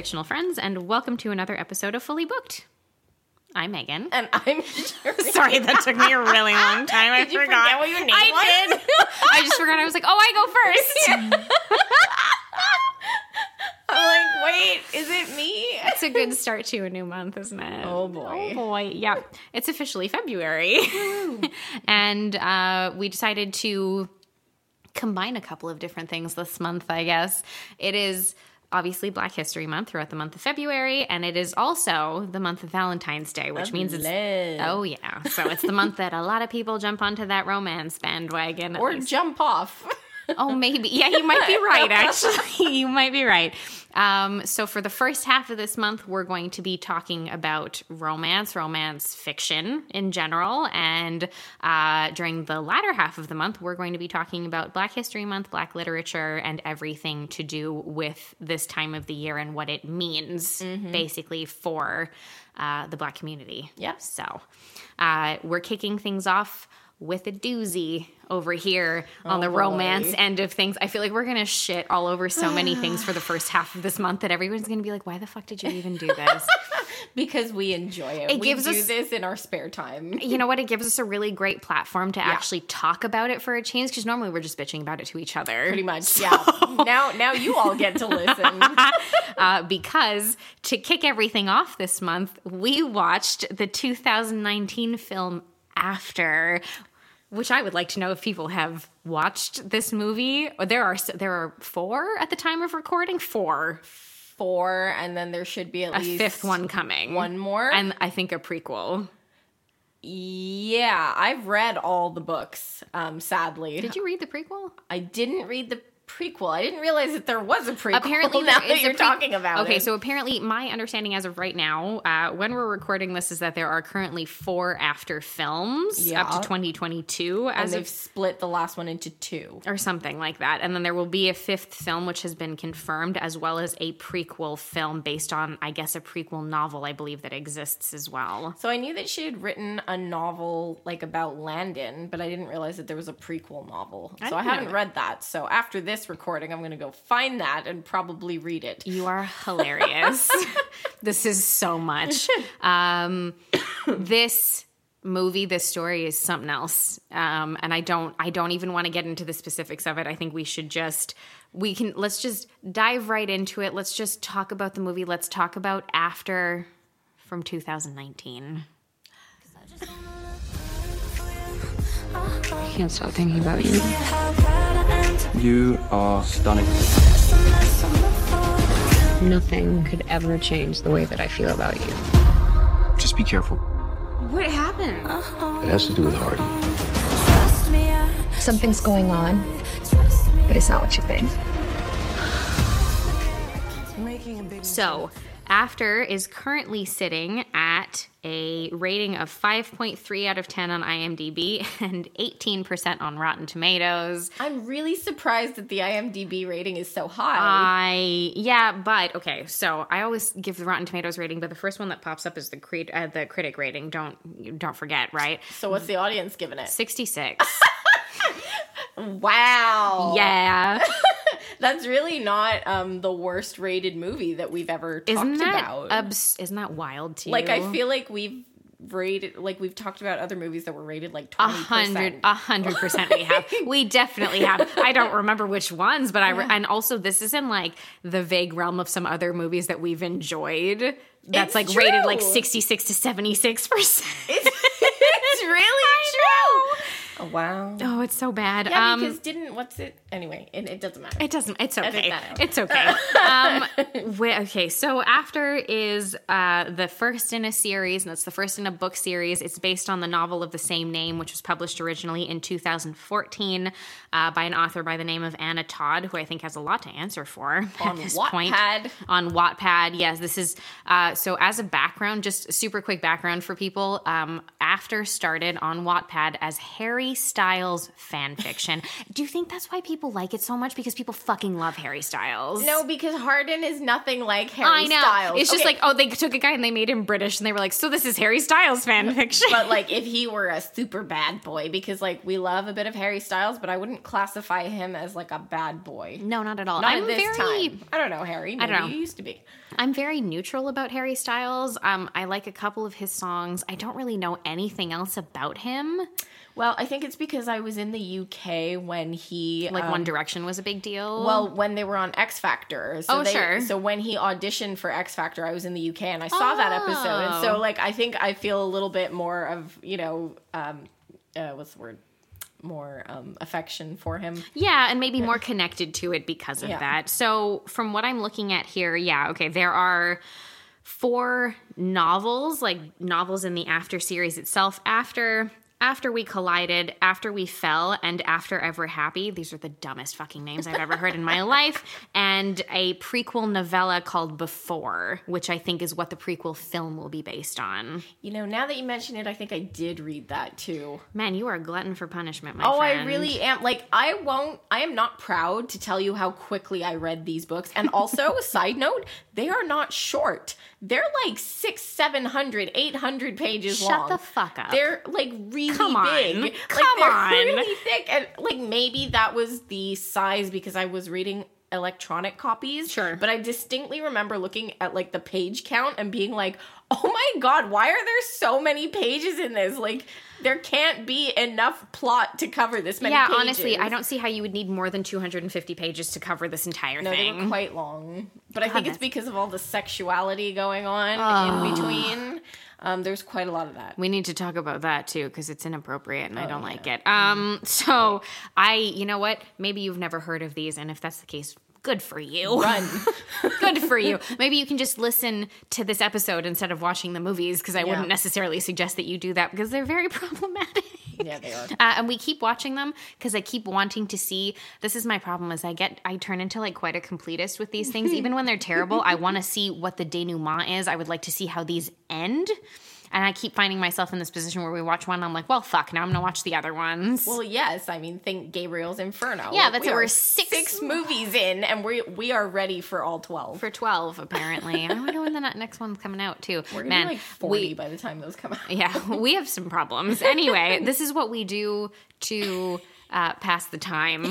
fictional friends, and welcome to another episode of Fully Booked. I'm Megan. And I'm Sorry, that took me a really long time. I you forgot. forget what your name I was? did. I just forgot. I was like, oh, I go first. I'm like, wait, is it me? It's a good start to a new month, isn't it? Oh, boy. Oh boy. Yeah. It's officially February. and uh, we decided to combine a couple of different things this month, I guess. It is obviously Black History Month throughout the month of February, and it is also the month of Valentine's Day, which means it's. Love. Oh, yeah. So it's the month that a lot of people jump onto that romance bandwagon. Or least. jump off. Oh, maybe. Yeah, you might be right, actually. you might be right. Um, so, for the first half of this month, we're going to be talking about romance, romance fiction in general. And uh, during the latter half of the month, we're going to be talking about Black History Month, Black literature, and everything to do with this time of the year and what it means, basically, for uh, the Black community. Yep. So, uh, we're kicking things off with a doozy over here on Oh, the boy. romance end of things. I feel like we're gonna shit all over so many things for the first half of this month that everyone's gonna be like, "Why the fuck did you even do this?" because we enjoy it. It we gives do us- this in our spare time. you know what? It gives us a really great platform to actually talk about it for a change because normally we're just bitching about it to each other. Pretty much, yeah. Now, now you all get to listen. uh, because to kick everything off this month, we watched the 2019 film After, which I would like to know if people have watched this movie. There are there are four at the time of recording. Four, Four, and then there should be at a least fifth one coming. One more. and I think a prequel. yeah, I've read all the books. Um, sadly, Did you read the prequel? I didn't read the prequel. I didn't realize that there was a prequel. apparently now that you're pre- talking about okay it. so apparently my understanding as of right now uh, when we're recording this is that there are currently four after films Yeah. up to 2022 and as they've of split the last one into two. or something like that and then there will be a fifth film which has been confirmed as well as a prequel film based on i guess a prequel novel i believe that exists as well So I knew that she had written a novel like about Landon, but I didn't realize that there was a prequel novel. I so I haven't read that. So after this recording, I'm going to go find that and probably read it. you are hilarious. This is so much. Um, this movie this story is something else. Um, and i don't i don't even want to get into the specifics of it. I think we should just we can let's just dive right into it. Let's just talk about the movie. Let's talk about after from 2019 I can't stop thinking about you. You are stunning. Nothing could ever change the way that I feel about you. Just be careful. what happened It has to do with Hardin. Something's going on, but it's not what you think. So, After is currently sitting at a rating of 5.3 out of 10 on IMDb and 18% on Rotten Tomatoes. I'm really surprised that the IMDb rating is so high. I yeah, but okay. So I always give the Rotten Tomatoes rating, but the first one that pops up is the crit uh, the critic rating. Don't don't forget, right? so what's the audience giving it? Sixty six. Wow. yeah, That's really not um, the worst rated movie that we've ever talked isn't that about. abs- isn't that wild to like you? I feel like we've rated like we've talked about other movies that were rated like 20%. hundred, a hundred percent. We have, we definitely have. I don't remember which ones, but I re- and also this is in like the vague realm of some other movies that we've enjoyed. That's It's like rated like sixty six to seventy six percent. it's really true. Oh, wow. Oh, it's so bad. Yeah, um, because didn't what's it anyway? It, it doesn't matter. It doesn't. It's okay. that out. It's okay. um, wait, okay. So after is uh, the first in a series, and it's the first in a book series. It's based on the novel of the same name, which was published originally in 2014 uh, by an author by the name of Anna Todd, who I think has a lot to answer for On at this point. Wattpad. On Wattpad, yes. This is uh, so. As a background, just super quick background for people. Um, after started on Wattpad as Harry Harry Styles fan fiction. Do you think that's why people like it so much? Because people fucking love Harry Styles. No, because Hardin is nothing like Harry I know. Styles. It's just Okay, like, oh, they took a guy and they made him British, and they were like, so this is Harry Styles fan fiction. but like if he were a super bad boy, because like we love a bit of Harry Styles, but I wouldn't classify him as like a bad boy. no, not at all. Not I'm this very, time. I don't know, Harry. Maybe don't know. you used to be. I'm very neutral about Harry Styles. Um, I like a couple of his songs. I don't really know anything else about him. Well, I think it's because I was in the UK when he Like um, One Direction was a big deal. Well, when they were on X Factor. So Oh, they, sure. So when he auditioned for X Factor, I was in the UK and I saw that episode. And Oh. so, like, I think I feel a little bit more of, you know, um, uh, what's the word? More um, affection for him. Yeah, and maybe more connected to it because of Yeah. that. So, from what I'm looking at here, yeah, okay, there are four novels, like novels in the After series itself. After after we collided, after we fell, and after ever happy. These are the dumbest fucking names I've ever heard in my life. And a prequel novella called Before, which I think is what the prequel film will be based on. You know, now that you mention it, I think I did read that too. Man, you are a glutton for punishment, my oh, friend. Oh, friend. I really am. Like, I won't, I am not proud to tell you how quickly I read these books. And also, side note, they are not short. They're like six, seven hundred, eight hundred pages Shut long. Shut the fuck up. They're like really Come on. big. Like, Come they're on. really thick. And like maybe that was the size because I was reading electronic copies. Sure. But I distinctly remember looking at like the page count and being like, oh my god, why are there so many pages in this? Like, there can't be enough plot to cover this many yeah, pages. honestly, I don't see how you would need more than 250 pages to cover this entire thing. No, they thing. were quite long. But I think it's because of all the sexuality going on in between. Um, there's quite a lot of that. we need to talk about that too because it's inappropriate and Oh, I don't like it. Um, so I, you know what? Maybe you've never heard of these, and if that's the case, good for you. Run. good for you. Maybe you can just listen to this episode instead of watching the movies because I Yeah. wouldn't necessarily suggest that you do that because they're very problematic. yeah, they are. Uh, and we keep watching them because I keep wanting to see. This is my problem: is I get I turn into like quite a completist with these things. Even when they're terrible, I want to see what the denouement is. I would like to see how these end. And I keep finding myself in this position where we watch one, I'm like, well, fuck. Now I'm gonna watch the other ones. Well, yes. I mean, think Gabriel's Inferno. Yeah, that's we it. We're six- six movies in, and we we are ready for all twelve. for twelve, apparently. I wonder when the next one's coming out too. We're gonna Man, be like forty we- by the time those come out. yeah, we have some problems. Anyway, this is what we do to uh, pass the time.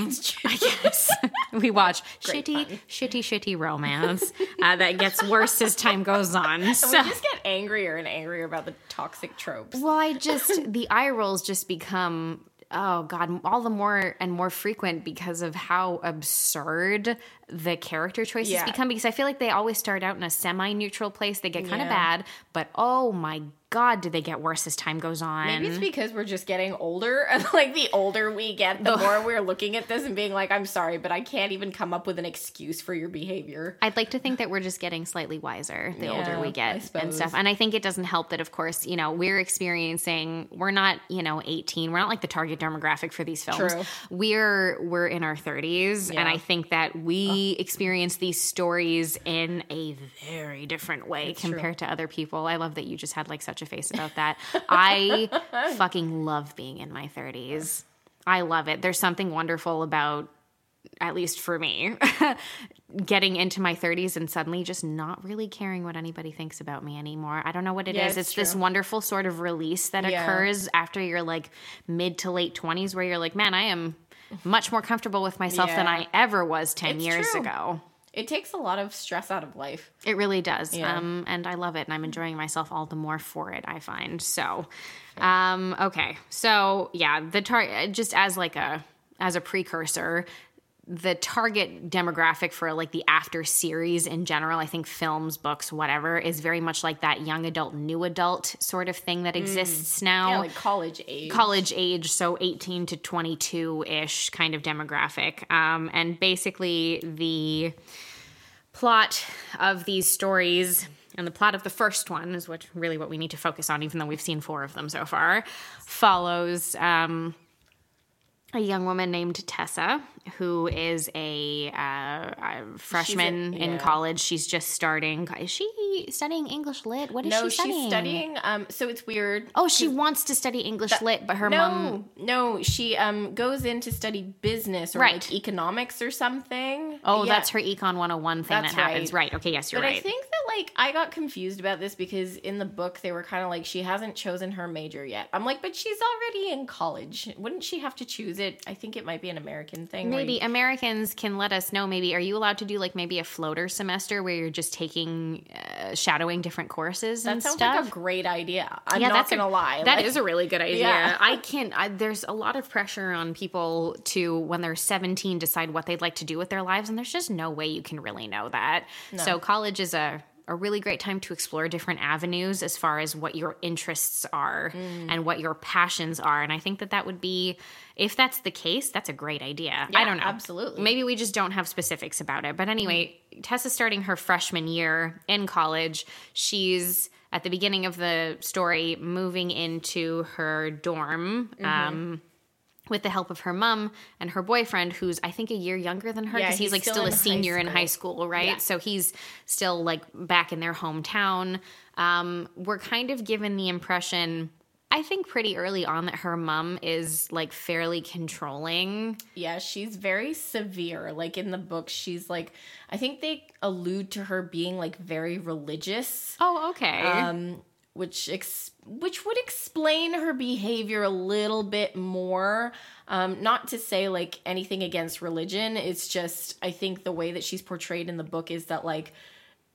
I guess we watch Great shitty, fun. shitty, shitty romance uh, that gets worse as time goes on. And So. we just get angrier and angrier about the toxic tropes. Well, I just the eye rolls just become oh god, all the more and more frequent because of how absurd the character choices Yeah. become. Because I feel like they always start out in a semi-neutral place. They get kind of Yeah. bad, but oh my god, do they get worse as time goes on? Maybe it's because we're just getting older, and like the older we get, the more we're looking at this and being like, "I'm sorry, but I can't even come up with an excuse for your behavior." I'd like to think that we're just getting slightly wiser the older we get and stuff. And I think it doesn't help that, of course, you know, we're experiencing, we're not, you know, 18. We're not like the target demographic for these films. True. We're, we're in our 30s. And I think that we experience these stories in a very different way compared to other people. I love that you just had like such a face about that. I fucking love being in my 30s. I love it. There's something wonderful about at least for me, getting into my 30s and suddenly just not really caring what anybody thinks about me anymore. I don't know what it is. Yeah, It's, it's this wonderful sort of release that Yeah. occurs after you're like mid to late 20s where you're like, man, I am much more comfortable with myself than I ever was 10 It's years true. ago. It takes a lot of stress out of life. It really does. Yeah. Um, and I love it. And I'm enjoying myself all the more for it, I find. So, um, okay. So, yeah, the target, just as like a, as a precursor, the target demographic for like the after series in general, I think films, books, whatever, is very much like that young adult, new adult sort of thing that exists now Mm. Yeah, like college age. college age, so 18 to 22 ish kind of demographic. Um, and basically, the plot of these stories. And the plot of the first one is what really what we need to focus on, even though we've seen four of them so far. Follows um, a young woman named Tessa, who is a, uh, a freshman in yeah. college. She's just starting. Is she studying English lit? What is no, she studying? she's studying. Um, so it's weird. Oh, she wants to study English lit, but her no, mom. no, she um goes in to study business or Right. like economics or something. Oh, Yeah. that's her Econ 101 thing That's that happens. right. Right. Okay, yes, you're But right. I think that like I got confused about this because in the book they were kind of like she hasn't chosen her major yet. I'm like, but she's already in college. Wouldn't she have to choose it? I think it might be an American thing. Maybe you- Americans can let us know. Maybe are you allowed to do like maybe a floater semester where you're just taking uh, shadowing different courses that sounds stuff? like a great idea. I'm yeah, not that's gonna a, lie. That like- is a really good idea. Yeah. I can't. I, there's a lot of pressure on people to when they're 17 decide what they'd like to do with their lives, and there's just no way you can really know that. So college is a a really great time to explore different avenues as far as what your interests are Mm. and what your passions are. And I think that that would be, if that's the case, that's a great idea. I don't know. absolutely. Maybe we just don't have specifics about it. But anyway, Tessa's starting her freshman year in college. She's at the beginning of the story moving into her dorm. Mm-hmm. Um, with the help of her mom and her boyfriend, who's I think a year younger than her, Yeah, because he's, he's like still still, a in high senior in high school, right? Yeah. So he's still like back in their hometown. Um, we're kind of given the impression, I think, pretty early on that her mom is like fairly controlling. Yeah, she's very severe. Like in the book, she's like, I think they allude to her being like very religious, Oh, okay. um, which ex- which would explain her behavior a little bit more. Um, not to say like anything against religion. It's just I think the way that she's portrayed in the book is that like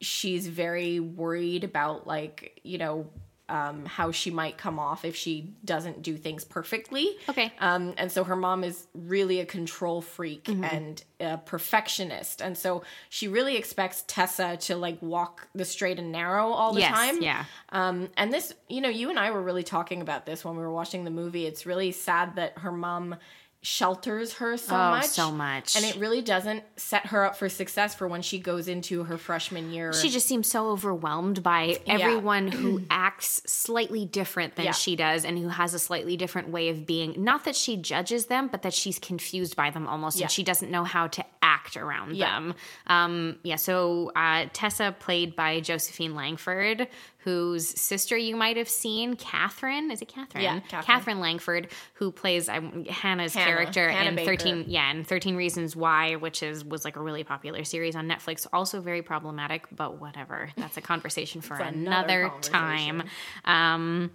she's very worried about like you know um, how she might come off if she doesn't do things perfectly. Okay. Um, and so her mom is really a control freak Mm-hmm. and a perfectionist. And so she really expects Tessa to like walk the straight and narrow all the yes, time. yeah. Um, and this, you know, you and I were really talking about this when we were watching the movie. It's really sad that her mom shelters her so Oh, much. so much. And it really doesn't set her up for success for when she goes into her freshman year. She just seems so overwhelmed by everyone who acts slightly different than Yeah. she does and who has a slightly different way of being. Not that she judges them, but that she's confused by them almost Yeah. and she doesn't know how to act around Yeah. them. Um, yeah, so uh, Tessa, played by Josephine Langford, whose sister you might have seen, Katherine. Is it Katherine? Yeah, Katherine. Langford, who plays um, Hannah's Hannah. character Hannah in Baker. 13 yeah, and 13 Reasons Why, which is was like a really popular series on Netflix, also very problematic, but whatever. That's a conversation for another another, time. Um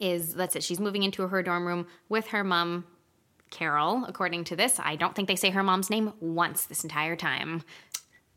is that's it. She's moving into her dorm room with her mom Carol, according to this. I don't think they say her mom's name once this entire time.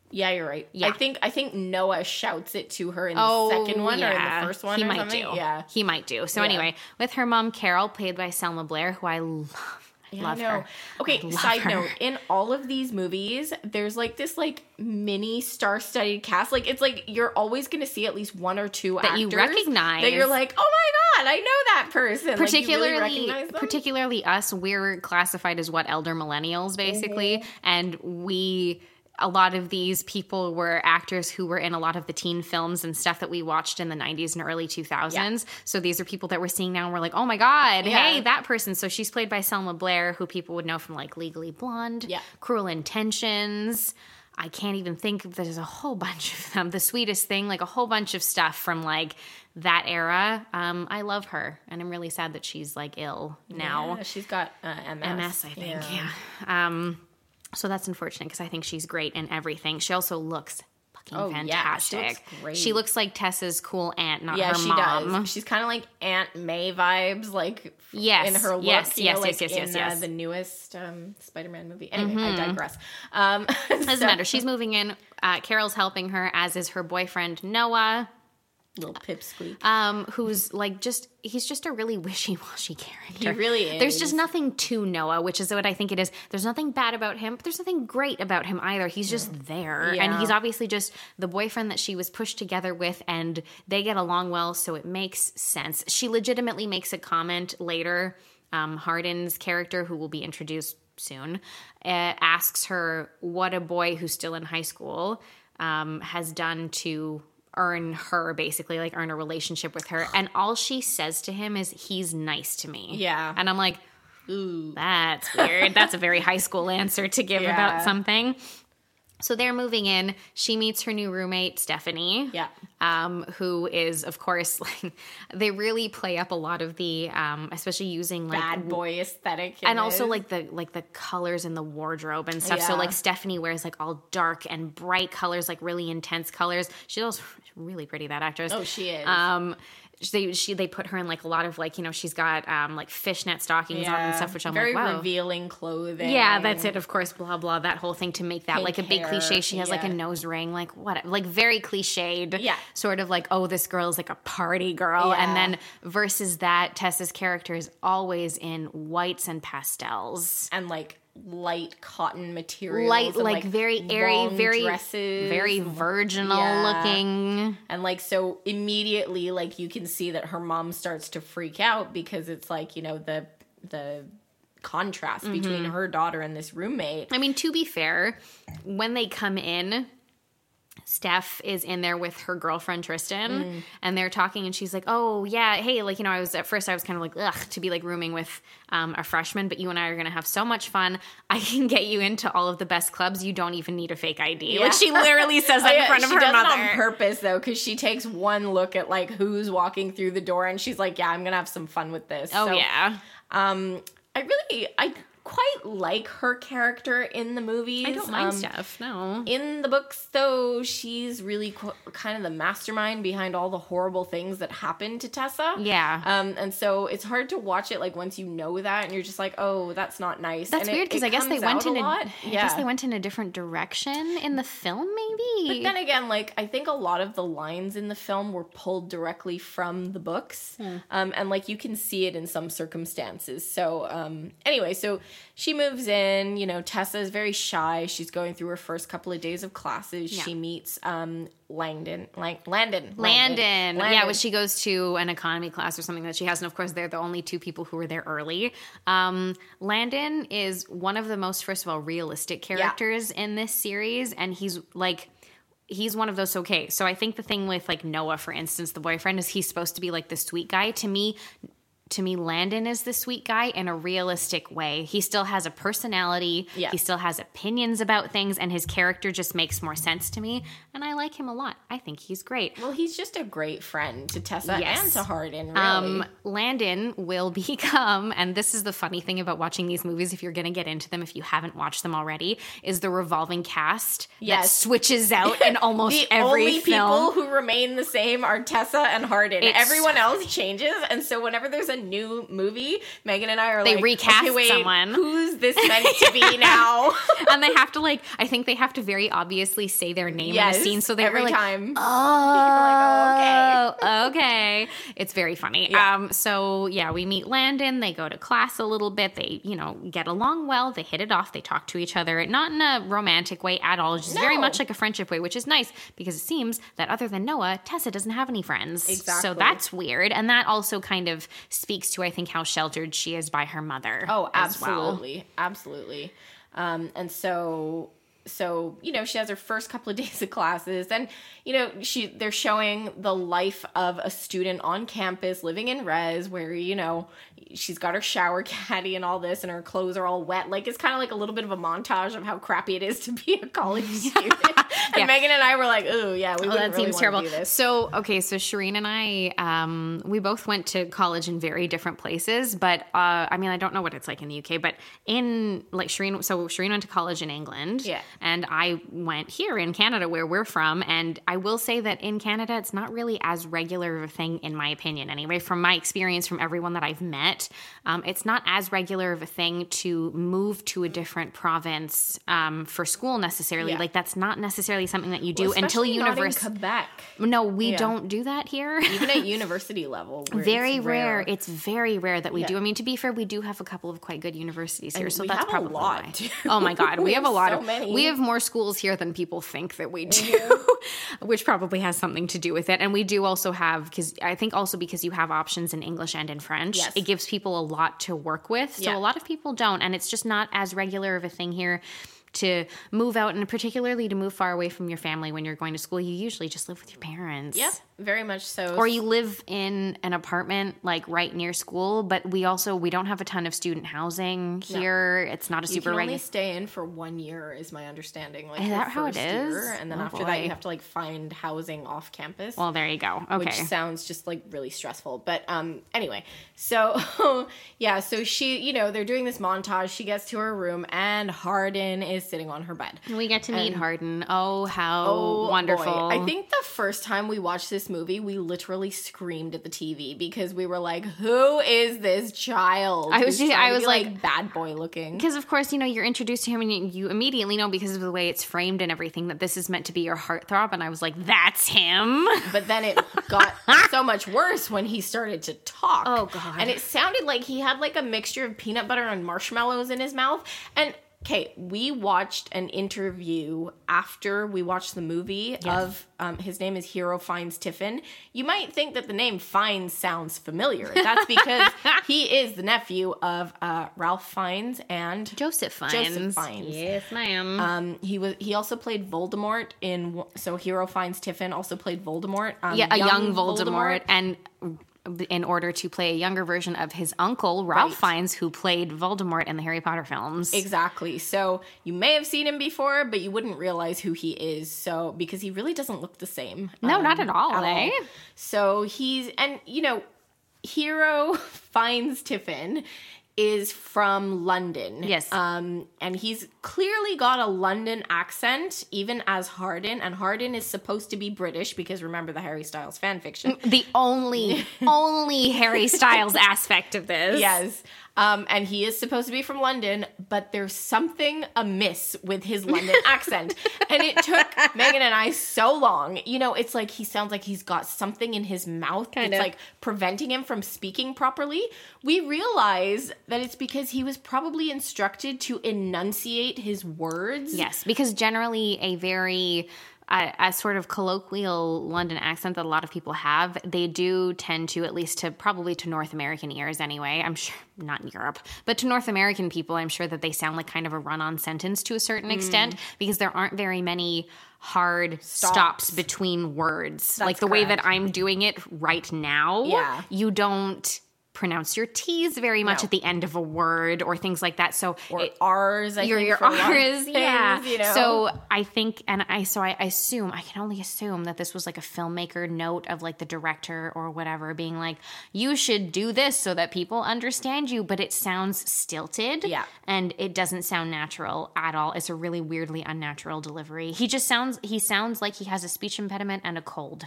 yeah, you're right. Yeah. I think I think Noah shouts it to her in Oh, the second one or in the first one He or might something. do. Yeah. He might do. So Yeah. anyway, with her mom Carol, played by Selma Blair, who I love. Yeah, love I know. her. Okay, love side her. note, in all of these movies, there's like this like mini star-studded cast. Like it's like you're always going to see at least one or two That you recognize. That you're like, "Oh my god, I know that person." Like, really particularly recognize them? particularly us we're classified as what elder millennials basically Mm-hmm. and we a lot of these people were actors who were in a lot of the teen films and stuff that we watched in the 90s and early 2000s. So these are people that we're seeing now and we're like, oh my God, Yeah. hey, that person. So she's played by Selma Blair, who people would know from like Legally Blonde, Yeah. Cruel Intentions. I can't even think of there's a whole bunch of them. The sweetest thing, like a whole bunch of stuff from like that era. Um, I love her, and I'm really sad that she's like ill now. Yeah, she's got uh, MS. MS, I think. Yeah. Um, so that's unfortunate because I think she's great in everything. She also looks fucking Oh, yeah, she fantastic. looks great. She looks like Tessa's cool aunt, not Yeah, her she mom. does. She's kind of like Aunt May vibes, like Yes, in her look. yes, you yes, know, like yes, yes, yes, in, yes. Mm-hmm. the newest um, Spider-Man movie. Anyway, I digress. Um, Doesn't matter. She's moving in. Uh, Carol's helping her, as is her boyfriend Noah. Little pipsqueak. um, who's like just he's just a really wishy-washy character. He really is. There's just nothing to Noah, which is what I think it is. There's nothing bad about him, but there's nothing great about him either. He's just there. And he's obviously just the boyfriend that she was pushed together with and they get along well, so it makes sense. She legitimately makes a comment later. Um, Hardin's character, who will be introduced soon, uh, asks her what a boy who's still in high school um, has done to earn her basically like earn a relationship with her and all she says to him is he's nice to me Yeah. and i'm like Ooh. That's weird. That's a very high school answer to give Yeah. about something. So they're moving in. She meets her new roommate, Stephanie. Yeah. Um, who is, of course, like, they really play up a lot of the, um, especially using like Bad boy aesthetic. and also like the like the colors in the wardrobe and stuff. So like Stephanie wears like all dark and bright colors, like really intense colors. She's also really pretty. That actress. Oh, she is. Um, they she they put her in like a lot of like you know she's got um like fishnet stockings on and stuff, which I'm very like wow. revealing clothing. Yeah, that's it. Of course, blah blah. That whole thing to make that Pink like a big hair, cliche. She has like a nose ring, like what, like very cliched. Yeah. sort of like oh, this girl is like a party girl, and then versus that, Tessa's character is always in whites and pastels and like light cotton materials, light, and, like, very airy, very dresses, very virginal Yeah. looking. and like so immediately, like you can see that her mom starts to freak out because it's like you know the the contrast Mm-hmm. between her daughter and this roommate. I mean, to be fair, when they come in, Steph is in there with her girlfriend Tristan, Mm. and they're talking, and she's like, "Oh yeah, hey, like you know, I was at first I was kind of like, ugh, to be like rooming with um, a freshman, but you and I are gonna have so much fun. I can get you into all of the best clubs. You don't even need a fake ID. Like she literally says that Oh, in front of her does mother. on purpose though, because she takes one look at like who's walking through the door, and she's like, "Yeah, I'm gonna have some fun with this." oh So, yeah, um, I really, I quite like her character in the movies. I don't mind Um, Steph. No, In the books, though, she's really qu- kind of the mastermind behind all the horrible things that happen to Tessa. Yeah. Um, and so it's hard to watch it like once you know that, and you're just like, oh, that's not nice. that's And weird because I guess they went in a, lot. I Yeah. guess they went in a different direction in the film, maybe. But then again, like I think a lot of the lines in the film were pulled directly from the books, Hmm. um, and like you can see it in some circumstances. So um, anyway, so she moves in. You know, Tessa is very shy. She's going through her first couple of days of classes. Yeah. She meets um, Langdon, Lang- Landon, Landon. Yeah, when she goes to an economy class or something that she has. And of course, they're the only two people who were there early. Um, Landon is one of the most, first of all, realistic characters in this series. And he's like, he's one of those okay. So I think the thing with like Noah, for instance, the boyfriend, is he's supposed to be like the sweet guy. To me, to me, Landon is the sweet guy in a realistic way. He still has a personality. Yeah. He still has opinions about things, and his character just makes more sense to me. And I like him a lot. I think he's great. Well, he's just a great friend to Tessa Yes. and to Hardin. Really. Um, Landon will become, and this is the funny thing about watching these movies, if you're going to get into them, if you haven't watched them already, is the revolving cast that switches out in almost the every only film. people who remain the same are Tessa and Hardin. It's- Everyone else changes, and so whenever there's a new movie, Megan and I are They like, recast okay, wait, someone." Who's this meant to be now? and they have to like, I think they have to very obviously say their name yes, in a scene, so they every were like, time. Oh, oh, okay. It's very funny. Yeah. Um, so yeah, we meet Landon. They go to class a little bit. They, you know, get along well. They hit it off. They talk to each other, not in a romantic way at all. Just very much like a friendship way, which is nice because it seems that other than Noah, Tessa doesn't have any friends. Exactly. So that's weird, and that also kind of speaks to I think how sheltered she is by her mother. Oh, as well. absolutely, absolutely. Um, and so, so you know, she has her first couple of days of classes, and you know, she they're showing the life of a student on campus living in res, where you know she's got her shower caddy and all this, and her clothes are all wet. Like it's kind of like a little bit of a montage of how crappy it is to be a college student. and Yeah. Megan and I were like, "Ooh, yeah, we Oh, that really seems terrible. So, okay, so Shireen and I, um, we both went to college in very different places, but uh, I mean, I don't know what it's like in the UK, but in like Shireen, so Shireen went to college in England, Yeah. and I went here in Canada, where we're from, and I will say that in Canada, it's not really as regular of a thing, in my opinion, anyway. From my experience, from everyone that I've met, um, it's not as regular of a thing to move to a different province um, for school necessarily. Yeah. Like that's not necessarily something that you do until not in university. Quebec, No, we Yeah. don't do that here. even at university level, very it's rare. It's very rare that we Yeah. do. I mean, to be fair, we do have a couple of quite good universities here, And so that's have a probably lot, why. Oh my god, we, We have a lot so of many. we have more schools here than people think that we do, which probably has something to do with it. And we do also have because I think also because you have options in English and in French, Yes. it gives people a lot to work with. So Yeah. a lot of people don't, and it's just not as regular of a thing here to move out and particularly to move far away from your family when you're going to school, you usually just live with your parents. Yep, very much so. Or you live in an apartment like right near school, but we also we don't have a ton of student housing here. It's not a super. you can only regular. stay in for one year, is my understanding. Like Is that how it first year, and then Oh, after that, you have to like find housing off campus. Well, there you go. Okay. which sounds just like really stressful. But um anyway, so yeah, so she, you know, they're doing this montage. She gets to her room and Hardin is sitting on her bed. we get to meet Hardin. Oh, how Oh, wonderful! boy. I think the first time we watched this movie, we literally screamed at the TV because we were like, "Who is this child?" I was just- I was be, like- bad boy looking. because of course you know you're introduced to him and you, you immediately know because of the way it's framed and everything that this is meant to be your heartthrob. And I was like, that's him. But then it got so much worse when he started to talk. Oh, God. And it sounded like he had like a mixture of peanut butter and marshmallows in his mouth. And okay, we watched an interview after we watched the movie of um, his name is Hero Fiennes Tiffin. You might think that the name Fiennes sounds familiar. That's because he is the nephew of uh, Ralph Fiennes and Joseph Fiennes. Joseph Fiennes. Yes, ma'am. um, he was he also played Voldemort in so Hero Fiennes Tiffin also played Voldemort. Um, yeah, a young, Voldemort, and in order to play a younger version of his uncle Ralph Right. Fiennes, who played Voldemort in the Harry Potter films. Exactly. So you may have seen him before, but you wouldn't realize who he is. So because he really doesn't look the same. No, um, not at all, eh? So he's and you know, Hero Fiennes Tiffin is from London. Yes. Um, and he's clearly got a London accent, even as Hardin. And Hardin is supposed to be British because remember the Harry Styles fan fiction. the only, only Harry Styles aspect of this. Yes. Um, and he is supposed to be from London, but there's something amiss with his London accent. And it took Megan and I so long. You know, it's like he sounds like he's got something in his mouth Kind that's of. like preventing him from speaking properly. We realize that it's because he was probably instructed to enunciate his words. Yes, because generally a very a, a sort of colloquial London accent that a lot of people have, they do tend to, at least to probably to North American ears anyway. I'm sure not in Europe, but to North American people, I'm sure that they sound like kind of a run-on sentence to a certain Mm. extent because there aren't very many hard stops, between words. like the way that. I'm doing it right now. Yeah. you don't pronounce your T's very much No. at the end of a word or things like that. So Or it- R's, I your think, your for a lot R's, yeah. you know? So I think, and I so I assume I can only assume that this was like a filmmaker note of like the director or whatever being like, you should do this so that people understand you, but it sounds stilted, Yeah. and it doesn't sound natural at all. It's a really weirdly unnatural delivery. He just sounds he sounds like he has a speech impediment and a cold.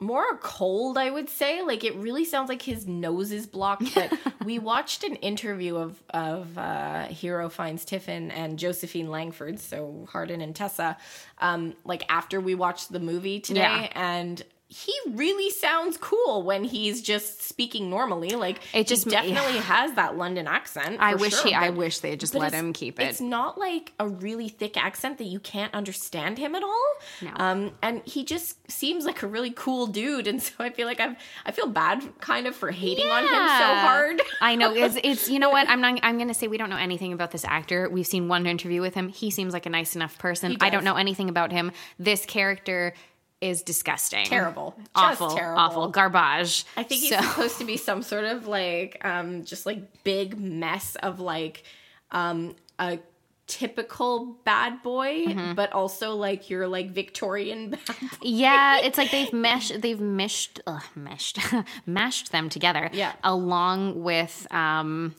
More cold i would say like it really sounds like his nose is blocked but we watched an interview of of uh hero fiennes tiffin and josephine langford so hardin and tessa um like after we watched the movie today Yeah. and he really sounds cool when he's just speaking normally like It just- he definitely has that london accent I wish sure, he I wish they had just let him keep it. It's not like a really thick accent that you can't understand him at all. No. Um, and he just seems like a really cool dude, and so I feel like I've I feel bad kind of for hating on him so hard. I know it's it's you know what I'm not I'm gonna say we don't know anything about this actor. We've seen one interview with him. He seems like a nice enough person. I don't know anything about him. This character is disgusting, Terrible. Awful, terrible. awful, garbage. I think he's So- supposed to be some sort of like um just like big mess of like um a typical bad boy, Mm-hmm. but also like your like Victorian bad boy. yeah, it's like they've meshed, they've meshed, ugh, meshed, mashed them together. Yeah. along with um,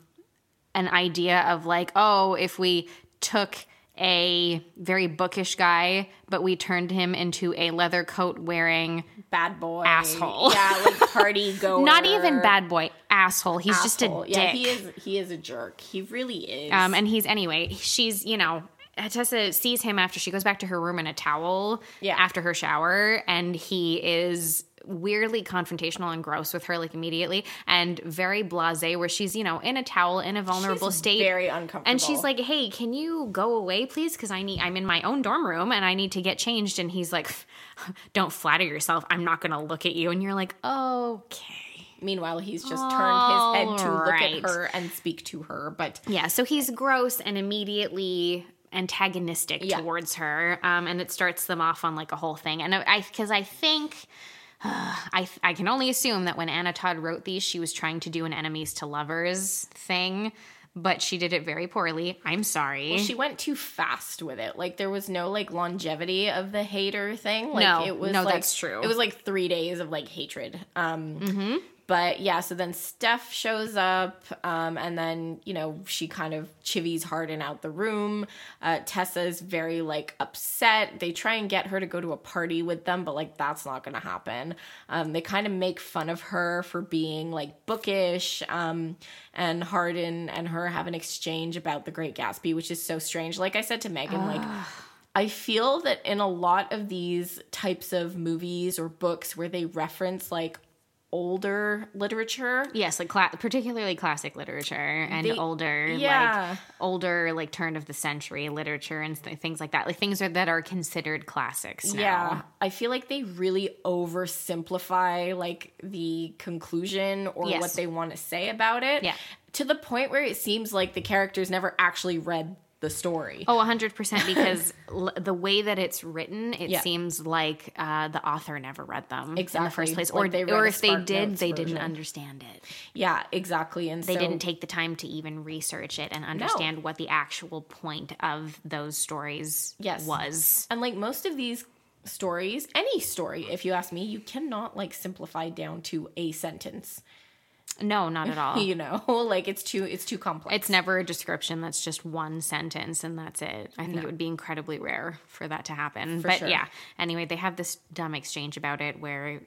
an idea of like, oh, if we took a very bookish guy, but we turned him into a leather coat wearing bad boy Asshole. Yeah, like party goer. Not even bad boy, asshole. He's just a asshole. dick. Yeah, he is. He is a jerk. He really is. Um, and he's anyway. She's you know. Tessa sees him after she goes back to her room in a towel Yeah. after her shower, and he is weirdly confrontational and gross with her like immediately and very blasé where she's you know in a towel in a vulnerable She's state very uncomfortable. and she's like hey can you go away please because i need i'm in my own dorm room and i need to get changed and he's like don't flatter yourself i'm not gonna look at you and you're like okay Meanwhile, he's just turned his head to look at her and speak to her. But Yeah, so he's gross and immediately antagonistic Yeah. towards her, um, and it starts them off on like a whole thing. And I, because I think. I, I can only assume that when Anna Todd wrote these, she was trying to do an enemies to lovers thing, but she did it very poorly. I'm sorry. She went too fast with it. Like there was no like longevity of the hater thing. Like No, it was no, like, that's true. It was like three days of like hatred. Um but yeah, so then Steph shows up, um, and then you know she kind of chivies Hardin out the room. Uh, Tessa's very like upset. They try and get her to go to a party with them, but like that's not going to happen. Um, they kind of make fun of her for being like bookish. Um, and Hardin and her have an exchange about the Great Gatsby, which is so strange. Like I said to Megan, like. I feel that in a lot of these types of movies or books where they reference like older literature, Yes, like cla- particularly classic literature and They- older, yeah. like older, like turn of the century literature and th- things like that, like things are, that are considered classics. Now. yeah, I feel like they really oversimplify like the conclusion or Yes. what they want to say about it. Yeah. To the point where it seems like the characters never actually read the story. Oh, 100% because l- the way that it's written, it Yeah. seems like uh, the author never read them in the first place. Like or they read or if they did, they didn't understand it. Yeah, exactly. And They so, didn't take the time to even research it and understand what the actual point of those stories Yes. was. And like most of these stories, any story, if you ask me, you cannot like simplify down to a sentence. No, not at all. You know, like it's too it's too complex. It's never a description that's just one sentence and that's it. I think it would be incredibly rare for that to happen. but sure. yeah, anyway, they have this dumb exchange about it where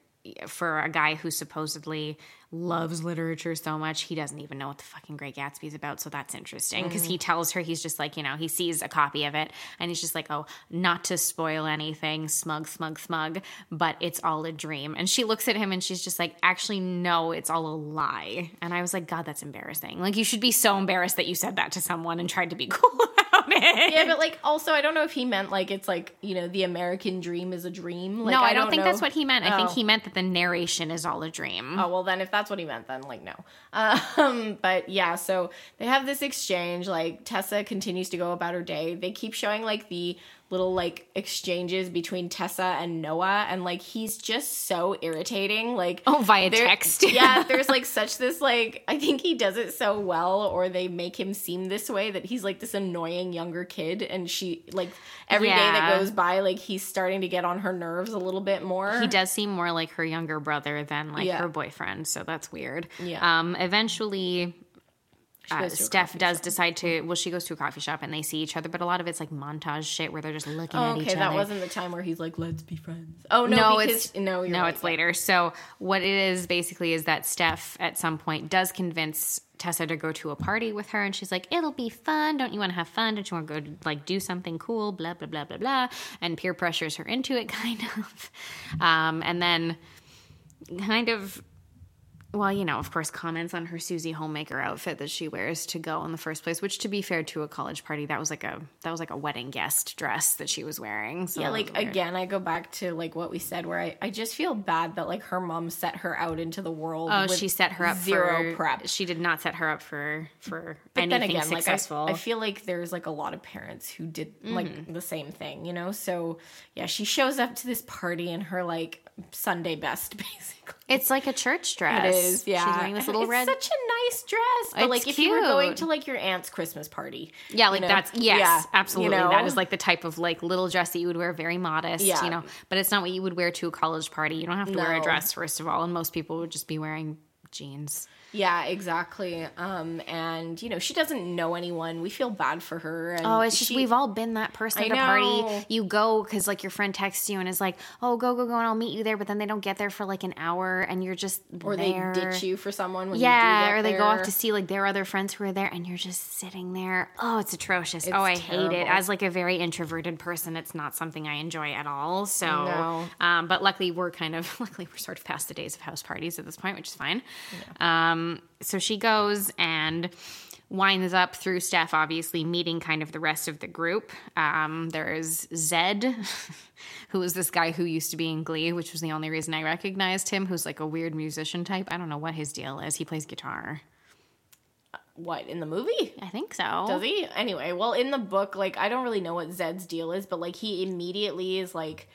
for a guy who supposedly loves literature so much, he doesn't even know what the fucking Great Gatsby is about. So that's interesting because he mm-hmm. tells her he's just like, you know, he sees a copy of it and he's just like, oh, not to spoil anything, smug, smug, smug, but it's all a dream. And she looks at him and she's just like, actually, no, it's all a lie. And I was like, God, that's embarrassing. Like, you should be so embarrassed that you said that to someone and tried to be cool it. yeah, but like also, I don't know if he meant like it's like you know the American dream is a dream. Like, no, I, don't, think that's what he meant. I think Oh. he meant that the narration is all a dream. Oh well, then if that's what he meant, then like no. Um, but yeah, so they have this exchange. Like Tessa continues to go about her day. They keep showing like the little like exchanges between Tessa and Noah, and like he's just so irritating. Like Oh, via there- text. yeah, there's like such this like I think he does it so well, or they make him seem this way that he's like this annoying younger kid, and she like every day that goes by, like he's starting to get on her nerves a little bit more. He does seem more like her younger brother than like Yeah. her boyfriend, so that's weird. Yeah. Um, eventually, uh, goes to a Steph does shop. decide to. Well, she goes to a coffee shop and they see each other, but a lot of it's like montage shit where they're just looking Oh, at each other. okay, that wasn't the time where he's like, "Let's be friends." Oh no, no, because, it's no, no, right, it's yeah. later. So what it is basically is that Steph at some point does convince Tessa to go to a party with her, and she's like, "It'll be fun. Don't you want to have fun? Don't you want to go like do something cool?" Blah blah blah blah blah, and peer pressures her into it, kind of. Um, and then kind of well, you know, of course, comments on her Susie homemaker outfit that she wears to go in the first place. Which, to be fair, to a college party, that was like a that was like a wedding guest dress that she was wearing. So Yeah, like again, I go back to like what we said, where I, I just feel bad that like her mom set her out into the world. Oh, with she set her up zero for prep. She did not set her up for for But anything then again, successful. like I, I feel like there's like a lot of parents who did Mm-hmm. like the same thing, you know. So yeah, she shows up to this party in her like Sunday best, basically. it's like a church dress. Is, yeah. She's wearing this little it's red. such a nice dress. But It's like if you were going to like your aunt's Christmas party, yeah, you like know? that's yes, Yeah, absolutely. you know? That is like the type of like little dress that you would wear, very modest. Yeah. you know, but it's not what you would wear to a college party. You don't have to wear a dress first of all, and most people would just be wearing jeans. Yeah, exactly. Um, and you know, she doesn't know anyone. We feel bad for her. And Oh, it's just she- we've all been that person I at a know. party. You go because like your friend texts you and is like, "Oh, go go go," and I'll meet you there. But then they don't get there for like an hour, and you're just or there. they ditch you for someone. When Yeah, you do get or they go off to see like their other friends who are there, and you're just sitting there. Oh, it's atrocious. It's oh, I hate it. As like a very introverted person, it's not something I enjoy at all. So, No. um, but luckily we're kind of luckily we're sort of past the days of house parties at this point, which is fine. Um, so she goes and winds up through Steph, obviously meeting kind of the rest of the group. Um, there's Zed, who is this guy who used to be in Glee, which was the only reason I recognized him. Who's like a weird musician type. I don't know what his deal is. He plays guitar. what in the movie? I think so. Does he? Anyway, well, in the book, like I don't really know what Zed's deal is, but like he immediately is like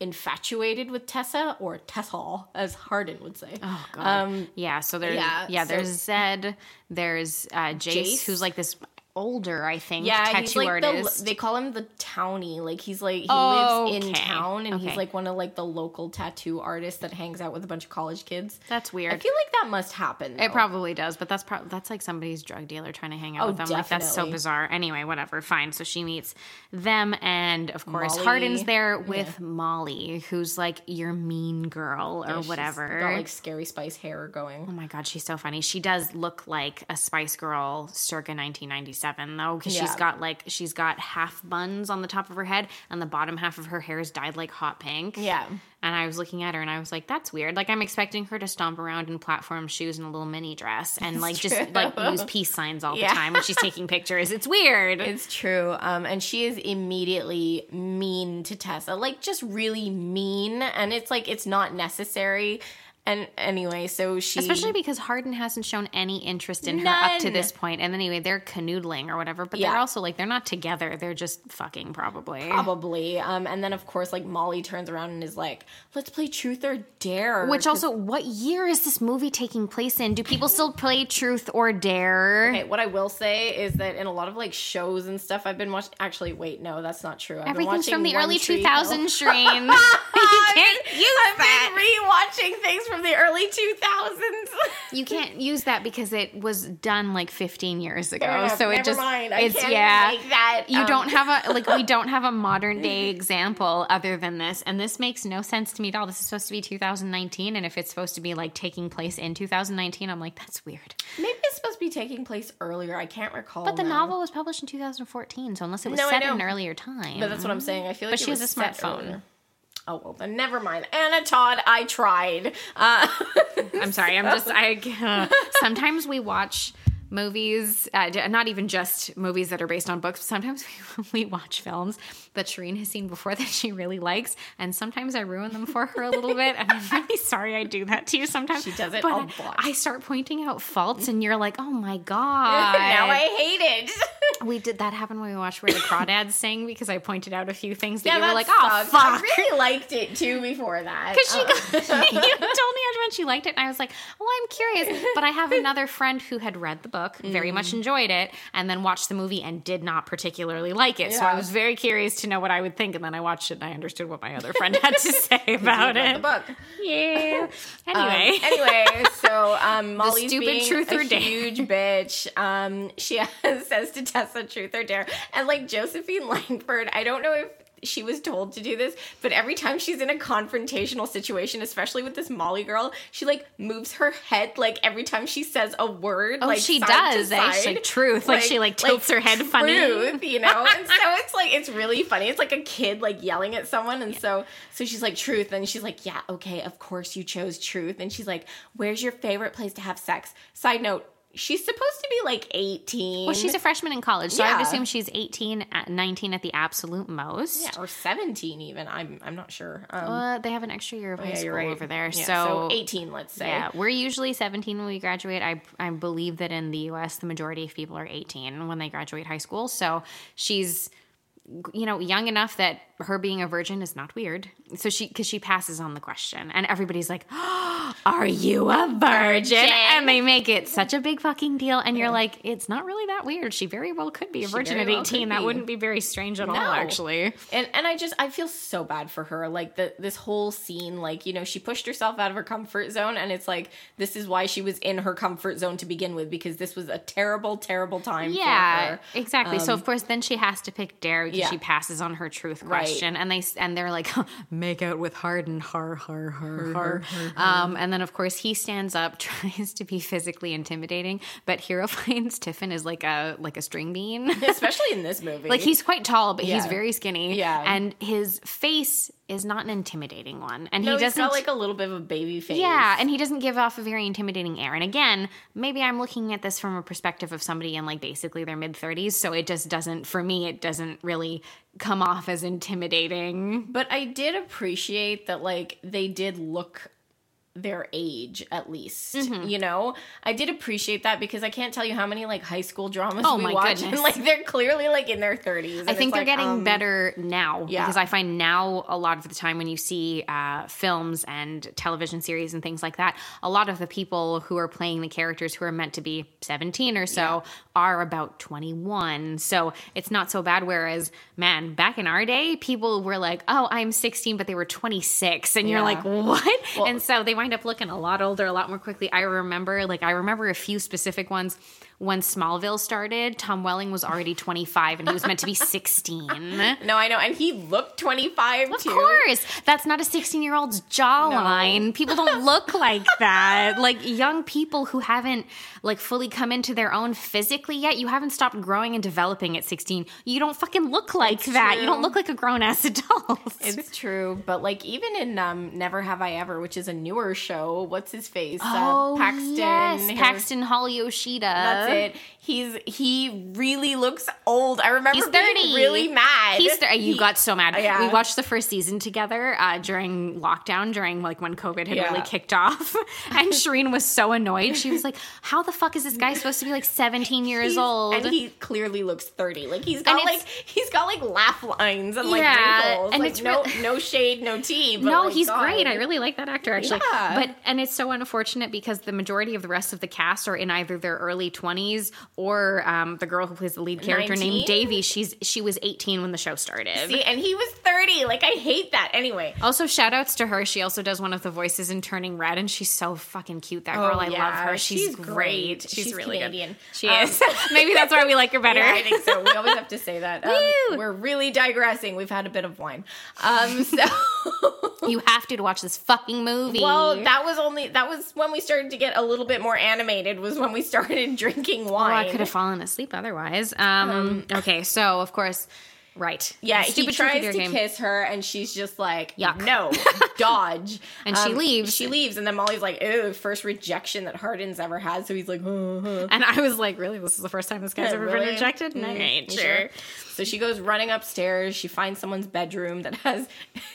infatuated with Tessa or Tessa, as Hardin would say. Oh god. Um, yeah, so there's yeah, yeah, so- there's Zed, there's uh Jace, Jace? who's like this older, I think, yeah, tattoo he's like artist. the. They call him the townie. Like he's like he Oh, lives in okay. town, and Okay. he's like one of like the local tattoo artists that hangs out with a bunch of college kids. That's weird. I feel like that must happen. It probably does, but that's probably that's like somebody's drug dealer trying to hang out Oh, with them. Like that's so bizarre. Anyway, whatever. Fine. So she meets them, and of course Molly. Hardin's there with Molly, who's like your mean girl or She's whatever. Got like scary spice hair going. Oh my god, she's so funny. She does look like a Spice Girl circa 1997 though, because she's got like she's got half buns on the top of her head, and the bottom half of her hair is dyed like hot pink. Yeah. And I was looking at her and I was like, that's weird. Like I'm expecting her to stomp around in platform shoes and a little mini dress and like just like use peace signs all Yeah. the time when she's taking pictures. It's weird. It's true. Um, and she is immediately mean to Tessa, like just really mean. And it's like it's not necessary. And anyway, so she Especially because Hardin hasn't shown any interest in her up to this point. And anyway, they're canoodling or whatever, but they're also like they're not together. They're just fucking probably. probably. Um, and then of course, like Molly turns around and is like, "Let's play Truth or Dare." Which also, what year is this movie taking place in? Do people still play Truth or Dare? Okay, what I will say is that in a lot of like shows and stuff I've been watching. Actually, wait, no, that's not true. I've been Everything's from the early 2000s, Hill. Shireen. you can't use I've that. been rewatching things from the early 2000s. You can't use that because it was done like 15 years ago. So it just mind. I it's yeah. that, You um, don't have a like we don't have a modern day example other than this and this makes no sense to me at all. This is supposed to be 2019 and if it's supposed to be like taking place in 2019, I'm like that's weird. Maybe it's supposed to be taking place earlier. I can't recall. But the now. novel was published in 2014, so unless it was No, set in an earlier time. But that's what I'm saying. I feel like But it she has a smartphone. Oh well, then never mind. Anna Todd, I tried. Uh, I'm sorry. I'm just I. sometimes we watch movies, uh, not even just movies that are based on books. Sometimes we, we watch films that Shireen has seen before that she really likes, and sometimes I ruin them for her a little bit. And I'm really sorry I do that to you sometimes. She does it but a lot. I start pointing out faults, and you're like, "Oh my god!" now I hate it. We did that happen when we watched Where the Crawdads Sing because I pointed out a few things that yeah, you were like, "Oh sucks. fuck." I really liked it too before that. Because she got, you told me when she liked it, and I was like, "Well, I'm curious." But I have another friend who had read the book, very much Mm. enjoyed it, and then watched the movie and did not particularly like it. So I was very curious to know what I would think, and then I watched it and I understood what my other friend had to say about it. the book. Yeah. Um, Anyway, anyway, so um, Molly's stupid being truth a or dare. huge bitch. Um, she says to Tessa, "Truth or dare," and like Josephine Langford, I don't know if she was told to do this, but every time she's in a confrontational situation, especially with this Molly girl, she like moves her head like every time she says a word. Oh, like she does, eh? Side. like, "Truth," like, she, like, tilts her head funny. Truth, you know. and so it's like it's really funny. It's like a kid like yelling at someone, and so so she's like truth, and she's like, yeah, okay, of course you chose truth, and she's like, where's your favorite place to have sex? Side note. She's supposed to be like 18. well, she's a freshman in college, so I would assume she's 18, at 19 at the absolute most. yeah, or 17 even. I'm I'm not sure. Um, Uh, they have an extra year of high yeah, school right. over there, Yeah, so, 18, let's say. Yeah, we're usually 17 when we graduate. I I believe that in the US the majority of people are 18 when they graduate high school. So she's you know, young enough that her being a virgin is not weird. So she cuz she passes on the question and everybody's like, "Are you a virgin?" And they make it such a big fucking deal and you're like, "It's not really that weird. She very well could be a virgin at well 18. That wouldn't be very strange at all actually." And and I just I feel so bad for her. Like the this whole scene, like you know, she pushed herself out of her comfort zone, and it's like this is why she was in her comfort zone to begin with because this was a terrible, terrible time. for Yeah, exactly. so of course, then she has to pick Dare because Um, yeah. she passes on her truth Right. Question, and they and they're like, make out with Hardin, har har har har. Um, and then of course he stands up, tries to be physically intimidating, but Hero Fiennes Tiffin is like a like a string bean. especially in this movie. Like he's quite tall, but he's very skinny. Yeah. and his face is not an intimidating one, and no, he doesn't got like a little bit of a baby face. yeah, and he doesn't give off a very intimidating air. And again, maybe I'm looking at this from a perspective of somebody in like basically their mid 30s, so it just doesn't for me it doesn't really come off as intimidating. But I did appreciate that like they did look their age at least. Mm-hmm. You know, I did appreciate that because I can't tell you how many like high school dramas Oh we my watch, goodness. and like they're clearly like in their thirties. I think they're getting um, better now yeah. because I find now a lot of the time when you see uh, films and television series and things like that, a lot of the people who are playing the characters who are meant to be 17 or so are about 21. So it's not so bad. Whereas, man, back in our day, people were like, oh, I'm 16, but they were 26. And you're like, what? and so they wind up looking a lot older, a lot more quickly. I remember, like, I remember a few specific ones. When Smallville started, Tom Welling was already 25 and he was meant to be 16. No, I know, and he looked twenty five Of too. course. That's not a 16 year old's jawline. People don't look like that. Like young people who haven't like fully come into their own physically yet, you haven't stopped growing and developing at 16. You don't fucking look like It's that. You don't look like a grown ass adult. It's true, but like even in um, Never Have I Ever, which is a newer show, what's his face? oh, uh, Paxton. Yes, Paxton Hall Yoshida. That's it. He's he really looks old. I remember He's being 30. really mad. He's th- you He- got so mad. Yeah. We watched the first season together uh, during lockdown, during like when COVID had Yeah. really kicked off, and Shireen was so annoyed. She was like, "How the fuck is this guy supposed to be like 17 years he's- old?" and he clearly looks thirty. Like he's got like he's got like laugh lines and like Yeah, wrinkles. and like, it's no real- no shade, no tea. But no, like, he's God. great. I really like that actor actually. Yeah. But and it's so unfortunate because the majority of the rest of the cast are in either their early 20s or um, the girl who plays the lead character 19? named Devi. She's she was 18 when the show started. See, and he was thirty. Like I hate that. Anyway, Also, shout outs to her. She also does one of the voices in Turning Red, and she's so fucking cute. That girl, I love Oh, her. She's, she's great. great. She's, She's really Canadian. good. She Um, is. Maybe that's why we like her better. Yeah, I think so. We always have to say that. Um, we're really digressing. We've had a bit of wine. Um, so, you have to to watch this fucking movie. well, that was only that was when we started to get a little bit more animated. Was when we started drinking Oh, wine. I could have fallen asleep otherwise. Um, okay, so of course, right. Yeah, Stupid he tries to game. kiss her, and she's just like, Yuck. no, dodge. And she leaves. She leaves, and then Molly's like, "Ew, first rejection that Hardin's ever had." So he's like, huh, huh. And I was like, really? This is the first time this guy's ever Really? been rejected? Mm, All right, you sure. So she goes running upstairs. She finds someone's bedroom that has.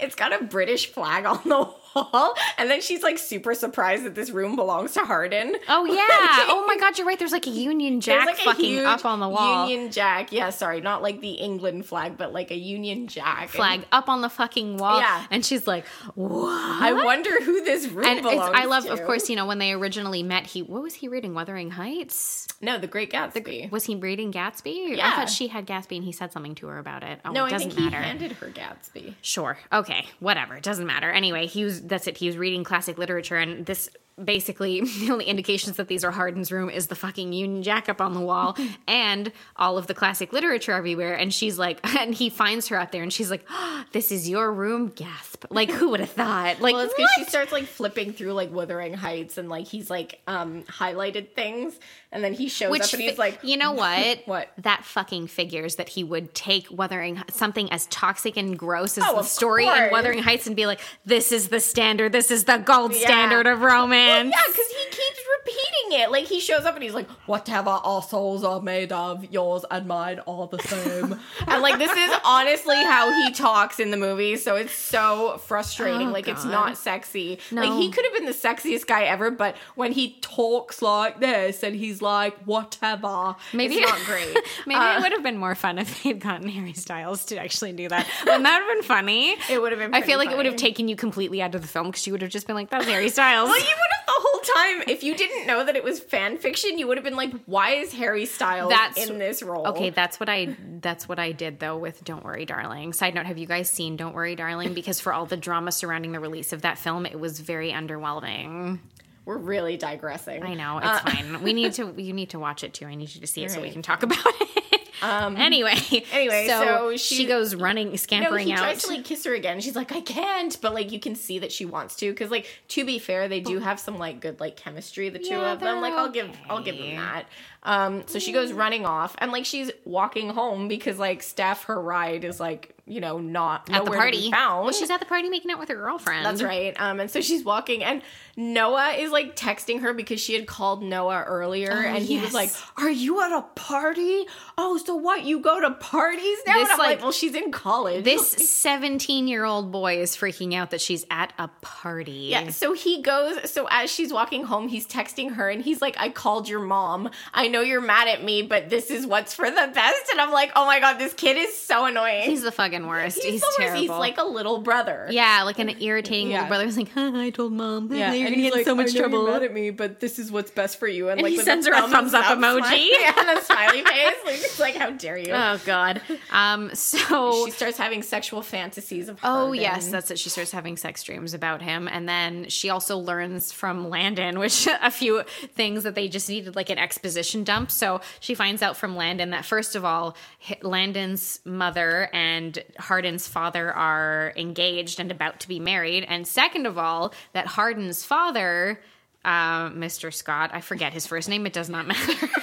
it's got a British flag on the and then she's like super surprised that this room belongs to Hardin. Oh yeah. oh my god, you're right. There's like a Union Jack like, fucking up on the wall. Union Jack. Yeah, sorry, not like the England flag, but like a Union Jack And flag up on the fucking wall. Yeah. And she's like, what? I wonder who this room and belongs I love, to. of course, you know, when they originally met, he what was he reading? Wuthering Heights? No, The Great Gatsby. Was he reading Gatsby? I thought she had Gatsby, and he said something to her about it. Oh, no, it doesn't think he matter. handed her Gatsby. Sure. Okay. Whatever. It doesn't matter. Anyway, he was that's it. He was reading classic literature and this basically the only indications that these are Hardin's room is the fucking Union Jack up on the wall and all of the classic literature everywhere. And she's like and he finds her out there and she's like, oh, This is your room? Gasp. Like who would have thought? Like Well, it's because she starts like flipping through like Wuthering Heights and like he's like um highlighted things, and then he shows Which up and he's like, you know what? What? that fucking figures that he would take Wuthering something as toxic and gross as Oh, the story in. Wuthering Heights and be like, "This is the standard. This is the gold Yeah. standard of romance." Yeah, because he keeps repeating it. Like he shows up and he's like, "Whatever our souls are made of, yours and mine are the same." and like this is honestly how he talks in the movie, so it's so frustrating. Oh, like it's not sexy. No. Like he could have been the sexiest guy ever, but when he talks like this and he's like, "Whatever," Maybe- it's not great. Maybe Uh, it would have been more fun if they'd gotten Harry Styles to actually do that. Wouldn't that have been funny? It would have been I feel like it would have taken you completely out of the film because you would have just been like, "That's Harry Styles." Well, you would have the whole time. If you didn't know that it was fan fiction, you would have been like, "Why is Harry Styles That's- in this role?" Okay, that's what I that's what I did though with Don't Worry Darling. Side note, have you guys seen Don't Worry Darling? Because for all the drama surrounding the release of that film, it was very underwhelming. we're really digressing. I know, it's Uh, fine. We need to you need to watch it too. I need you to see it so we can talk about it. Um anyway. anyway, so she, she- goes running, No, scampering he out. tries to like kiss her again. She's like, I can't, but like you can see that she wants to because like to be fair, they do have some like good like chemistry, the two Yeah, of them. Like I'll give I'll give them that. Um, so she goes running off and like she's walking home because like Steph, her ride is like you know, not at the nowhere to be party. found. Well, she's at the party making out with her girlfriend. That's right. Um, and so she's walking, and Noah is like texting her because she had called Noah earlier, and he was Oh, like, "Are you at a party? Oh, so what? You go to parties now?" This, and I'm like, like- "Well, she's in college." This 17 year old boy is freaking out that she's at a party. Yeah, so he goes. So as she's walking home, he's texting her, and he's like, "I called your mom. I know you're mad at me, but this is what's for the best." And I'm like, "Oh my god, this kid is so annoying. He's the fucking worst. He's, He's, the worst. terrible. He's like a little brother." yeah, like an irritating Yeah. little brother who's like, huh, I told mom. Yeah, you're and gonna he's get like, so much trouble. Mad at me, but this is what's best for you. And, And like he sends her a thumbs up emoji. yeah, and a smiley face. Like it's like, how dare you? Oh god. Um. So. she starts having sexual fantasies of. Oh yes, that's it. She starts having sex dreams about him, and then she also learns from Landon, which a few things that they just needed like an exposition dump. So she finds out from Landon that first of all, Landon's mother and Hardin's father are engaged and about to be married, and second of all, that Hardin's father, uh, Mr. Scott, I forget his first name. It does not matter.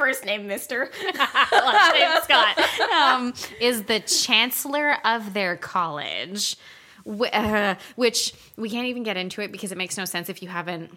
first name Mister. last name Scott, um, is the chancellor of their college, uh, which we can't even get into it because it makes no sense if you haven't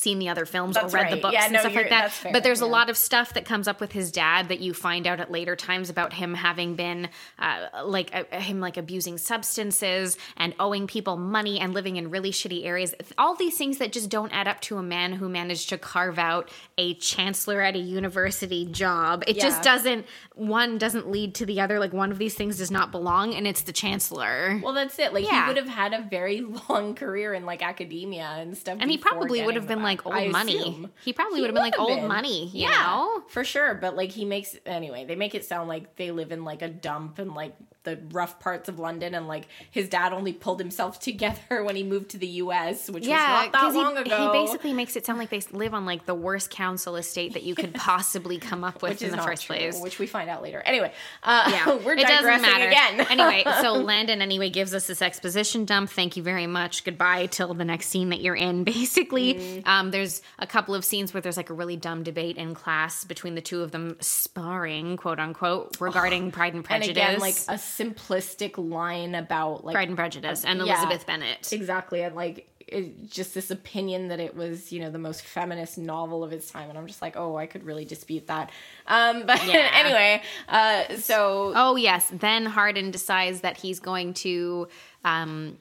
seen the other films That's or read the books Yeah, and no, stuff like that. fair, But there's a lot of stuff that comes up with his dad that you find out at later times about him having been uh, like uh, him like abusing substances and owing people money and living in really shitty areas. All these things that just don't add up to a man who managed to carve out a chancellor at a university job. It just doesn't one doesn't lead to the other. Like one of these things does not belong, and it's the chancellor. Well, that's it. Like Yeah. he would have had a very long career in like academia and stuff. and he probably would have been like that. old I money. assume. He probably He would have been like old been. money, you yeah, know? for sure. But like he makes anyway, they make it sound like they live in like a dump and like the rough parts of London, and like his dad only pulled himself together when he moved to the U.S., which Yeah, was not that long he, ago. he basically makes it sound like they live on like the worst council estate that you could possibly come up with in the first true, place. which we find out later. Anyway, uh, yeah, we're it doesn't matter. again. anyway, so Landon anyway gives us this exposition dump. Thank you very much. Goodbye till the next scene that you're in. Basically, Mm. um, there's a couple of scenes where there's like a really dumb debate in class between the two of them sparring, quote unquote, regarding Pride and and Prejudice. again, like a simplistic line about like Pride and Prejudice and yeah. Elizabeth Bennet. exactly and like it, just this opinion that it was you know the most feminist novel of its time and i'm just like oh i could really dispute that um but Yeah. anyway uh so Oh yes. Then Hardin decides that he's going to um,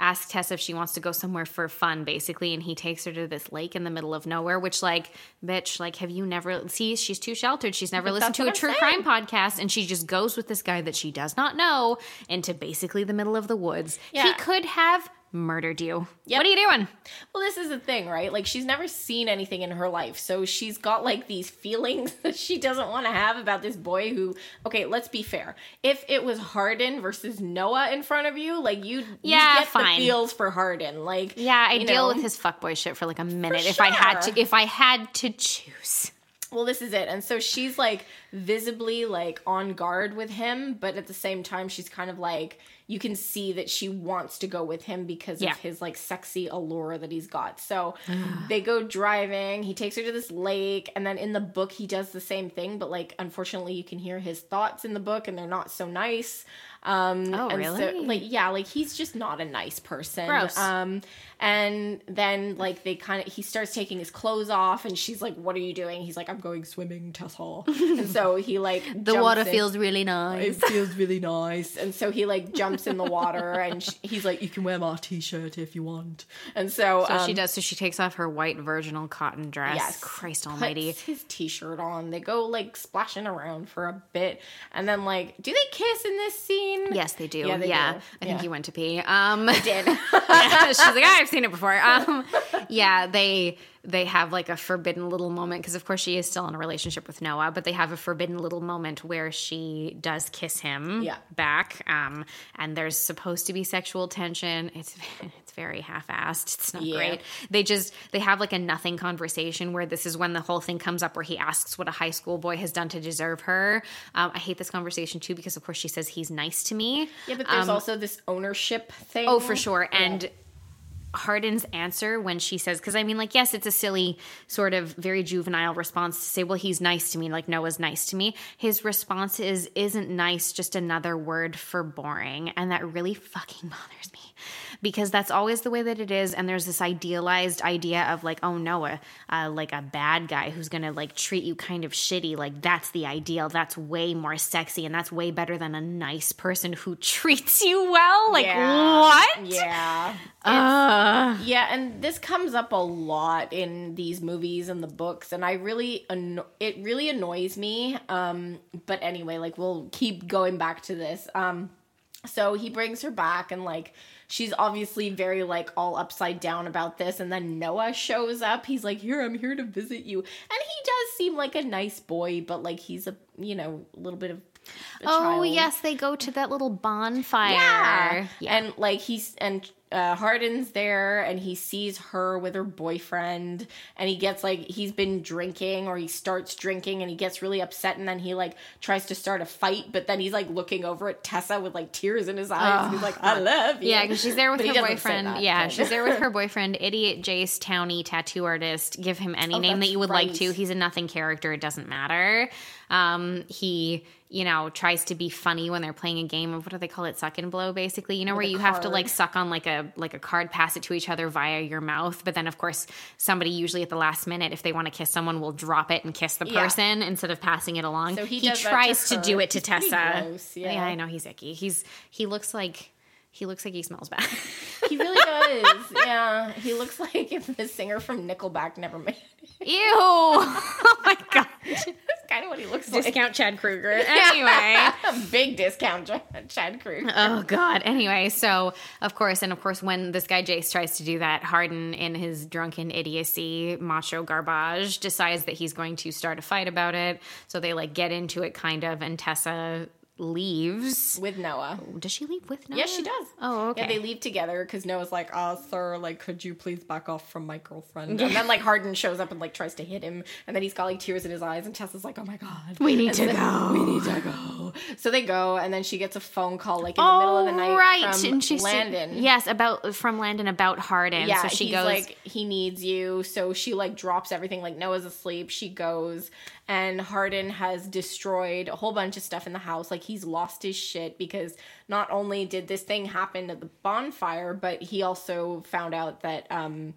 ask Tess if she wants to go somewhere for fun, basically, and he takes her to this lake in the middle of nowhere. Which, like, bitch, like, have you never? See, she's too sheltered. She's never listened to a I'm true saying. crime podcast, and she just goes with this guy that she does not know into basically the middle of the woods. He could have murdered you. Yep. What are you doing? well this is the thing right like she's never seen anything in her life so she's got like these feelings that she doesn't want to have about this boy who okay let's be fair if it was Hardin versus Noah in front of you like you Yeah, you get fine. the feels for Hardin like Yeah, I deal know. with his fuckboy shit for like a minute if I had to. If I had to choose. Well, this is it. And so she's like visibly like on guard with him, but at the same time she's kind of like you can see that she wants to go with him because Yeah. of his like sexy allure that he's got. So they go driving, he takes her to this lake, and then in the book he does the same thing, but like unfortunately you can hear his thoughts in the book and they're not so nice. Um Oh, and so, really? like yeah, like he's just not a nice person. Gross. Um and then like they kind of he starts taking his clothes off and she's like what are you doing he's like i'm going swimming Tessa. and so he like The jumps water in. feels really nice. it feels really nice and so he like jumps in the water and sh- he's like you can wear my t-shirt if you want and so, So she um, does. So she takes off her white virginal cotton dress. Yes. Christ Almighty. his t-shirt on they go like splashing around for a bit and then like do they kiss in this scene Yes, they do. Yeah, Yeah, do. I think Yeah. you went to pee. Um, did she's like, "Ah, I've seen it before. Um, yeah, they they have like a forbidden little moment because of course she is still in a relationship with Noah, but they have a forbidden little moment where she does kiss him Yeah. back. Um, and there's supposed to be sexual tension. It's it's very half-assed. It's not Yeah. great. They just they have like a nothing conversation where this is when the whole thing comes up where he asks what a high school boy has done to deserve her. Um, I hate this conversation too because of course she says he's nice to me. yeah but there's Um, also this ownership thing Oh, for sure. And Hardin's answer when she says, because I mean, like, yes, it's a silly, sort of very juvenile response to say, well, he's nice to me, like Noah's nice to me. His response is, isn't nice just another word for boring? And that really fucking bothers me because that's always the way that it is. And there's this idealized idea of like, oh, Noah, uh, like a bad guy who's gonna like treat you kind of shitty. Like, that's the ideal. That's way more sexy and that's way better than a nice person who treats you well. Like, Yeah. what? Yeah. Uh, Yeah, and this comes up a lot in these movies and the books, and I really anno- it really annoys me. Um, but anyway, like we'll keep going back to this. Um, so he brings her back, and like she's obviously very like all upside down about this, and then Noah shows up. He's like, "Here, I'm here to visit you," and he does seem like a nice boy, but like he's a you know a little bit of a oh, child. yes, they go to that little bonfire. Yeah. Yeah. And like he's and uh Hardin's there and he sees her with her boyfriend and he gets like he's been drinking or he starts drinking and he gets really upset and then he like tries to start a fight but then he's like looking over at Tessa with like tears in his eyes and he's like I love you. Yeah, because she's there with But her boyfriend. that, yeah, but- she's there with her boyfriend, idiot Jace Townie, tattoo artist. Give him any name that Oh, you would like to. He's a nothing character. It doesn't matter. Um, he, you know, tries to be funny when they're playing a game of what do they call it, suck and blow, basically. You know, where a you have to like suck on like a like a card, pass it to each other via your mouth. But then, of course, somebody usually at the last minute, if they want to kiss someone, will drop it and kiss the Yeah. person instead of passing it along. So he does that to tries to, do it to He's Tessa. gross, yeah. I know he's icky. He's he looks like he looks like he smells bad. He really does. yeah. He looks like if the singer from Nickelback never made it. Ew! Oh my god. That's kind of what he looks like. Discount Chad Kroeger. Anyway. Big discount, Chad- Chad Kroeger. Oh god. Anyway, so of course, and of course, when this guy Jace tries to do that, Hardin, in his drunken idiocy, macho garbage, decides that he's going to start a fight about it. So they like get into it, kind of, and Tessa leaves. with Noah. Does she leave with Noah? Yes, she does. Oh, okay. Yeah, they leave together because Noah's like, "Oh, sir, like, could you please back off from my girlfriend?" And then like Hardin shows up and like tries to hit him, and then he's got like tears in his eyes, and Tessa's like, "Oh my god, We need And to go. We need to go." So they go, and then she gets a phone call like in the middle of the night Oh, right. from and she's Landon. Yes, about from Landon about Hardin. Yeah, so she he's goes like he needs you. So she like drops everything. Like Noah's asleep. She goes, and Hardin has destroyed a whole bunch of stuff in the house. Like he's lost his shit because not only did this thing happen at the bonfire, but he also found out that um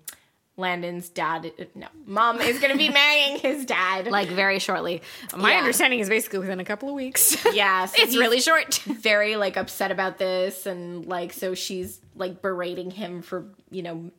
Landon's dad, no, mom is gonna be marrying his dad. like very shortly. My Yeah. understanding is basically within a couple of weeks. yeah, so it's really short. very like upset about this and like so she's like berating him for you know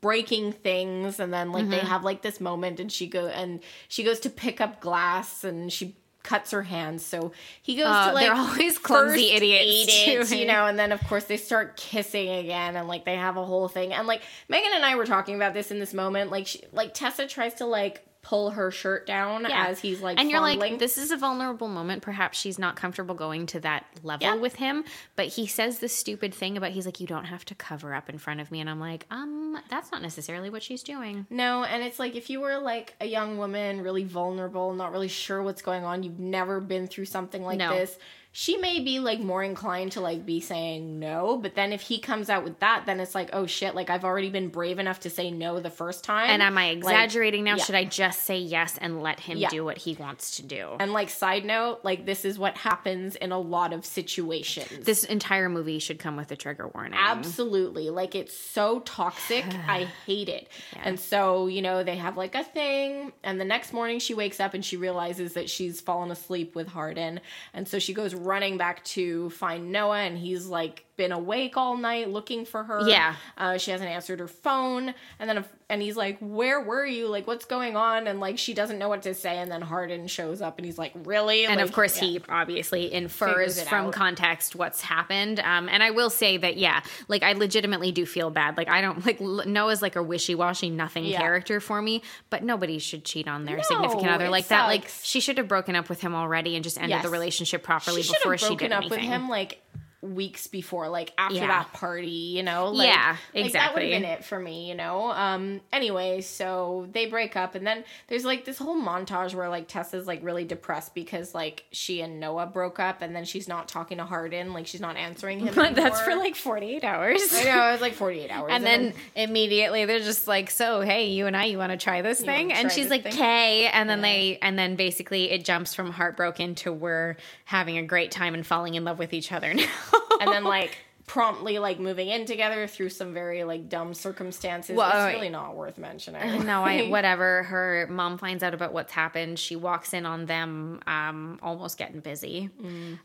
breaking things and then like Mm-hmm. they have like this moment and she go and she goes to pick up glass and she cuts her hand so he goes Uh, to like they're always clumsy idiots, it, you know and then of course they start kissing again and like they have a whole thing. And like megan and i were talking about this in this moment. Like she, like tessa tries to like pull her shirt down as he's like and you're like this is a vulnerable moment perhaps she's not comfortable going to that level Yeah. with him but he says this stupid thing about he's like you don't have to cover up in front of me and i'm like um that's not necessarily what she's doing No, and it's like if you were like a young woman, really vulnerable, not really sure what's going on, you've never been through something like No. this. She may be like more inclined to like be saying no, but then if he comes out with that, then it's like, oh shit, like I've already been brave enough to say no the first time. and am i Like, exaggerating now yeah. should i just say yes and let him Yeah. do what he wants to do And like side note, like this is what happens in a lot of situations. this entire movie should come with a trigger warning Absolutely. Like it's so toxic. I hate it. And so, you know, they have like a thing. And the next morning she wakes up and she realizes that she's fallen asleep with Hardin. And so she goes running back to find Noah and he's like been awake all night looking for her. Yeah. Uh, she hasn't answered her phone. And then, and he's like, Where were you? Like, what's going on? And like, she doesn't know what to say. And then Hardin shows up and he's like, Really? and of course yeah. he obviously infers from out. context what's happened um, and i will say that yeah like i legitimately do feel bad like i don't like noah's like a wishy-washy nothing Yeah. character for me but nobody should cheat on their No, significant other like that like she should have broken up with him already and just ended Yes. the relationship properly she before she broken did up anything with him like weeks before, like after Yeah. that party, you know? Like, Yeah, Like that would exactly. have been it for me, you know? Um, anyway, so they break up, and then there's like this whole montage where like Tessa's like really depressed because like she and Noah broke up, and then she's not talking to Hardin, like she's not answering him. That's for like 48 hours. I know, it was like 48 hours. And then immediately they're just like, "So, hey, you and I, you want to try this thing?" wanna And she's like? "Okay." And then they, and then basically it jumps from heartbroken to we're having a great time and falling in love with each other now. and then like promptly like moving in together through some very like dumb circumstances. Well, it's really not worth mentioning. no, I whatever. Her mom finds out about what's happened. She walks in on them um, almost getting busy,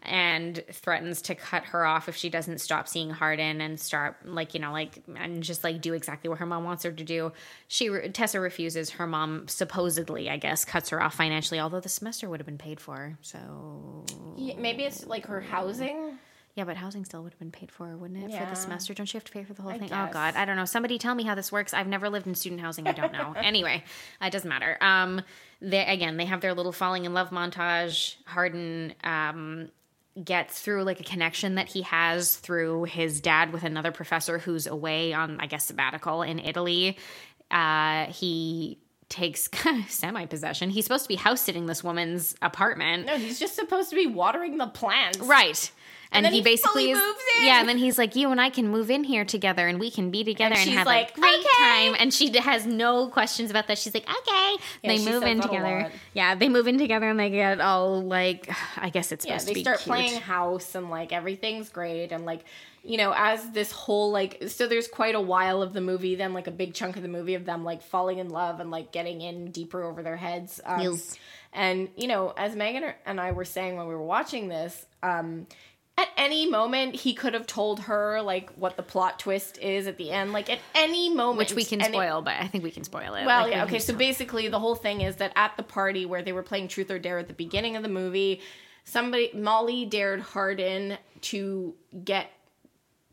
and threatens to cut her off if she doesn't stop seeing Hardin and start like you know like and just like do exactly what her mom wants her to do. She Tessa refuses. Her mom supposedly, I guess, cuts her off financially, although the semester would have been paid for. So Yeah, maybe it's like her housing. Yeah, but housing still would have been paid for, wouldn't it, for the semester? Don't you have to pay for the whole I thing? Oh. God, I don't know. Somebody tell me how this works. I've never lived in student housing. I don't know. anyway, it doesn't matter. Um, they again, they have their little falling in love montage. Hardin um gets through like a connection that he has through his dad with another professor who's away on, I guess, sabbatical in Italy. Uh, he takes semi possession. He's supposed to be house sitting this woman's apartment. No, he's just supposed to be watering the plants. Right. And, then he, he basically is, moves in. yeah, and then he's like, "You and I can move in here together, and we can be together and, she's have like, a great "Okay." time." And she has no questions about that. She's like, "Okay." Yeah, they move in together. Yeah, they move in together, and they get all like, I guess it's Yeah, supposed they to be start cute. playing house and like everything's great and like you know as this whole like so there's quite a while of the movie then like a big chunk of the movie of them like falling in love and like getting in deeper over their heads um, Yes. and you know as Megan and I were saying when we were watching this um at any moment he could have told her like what the plot twist is at the end like at any moment which we can and it- spoil, but I think we can spoil it. well, Like, yeah, we okay. So basically, the whole thing is that at the party where they were playing Truth or Dare at the beginning of the movie, somebody Molly dared Hardin to get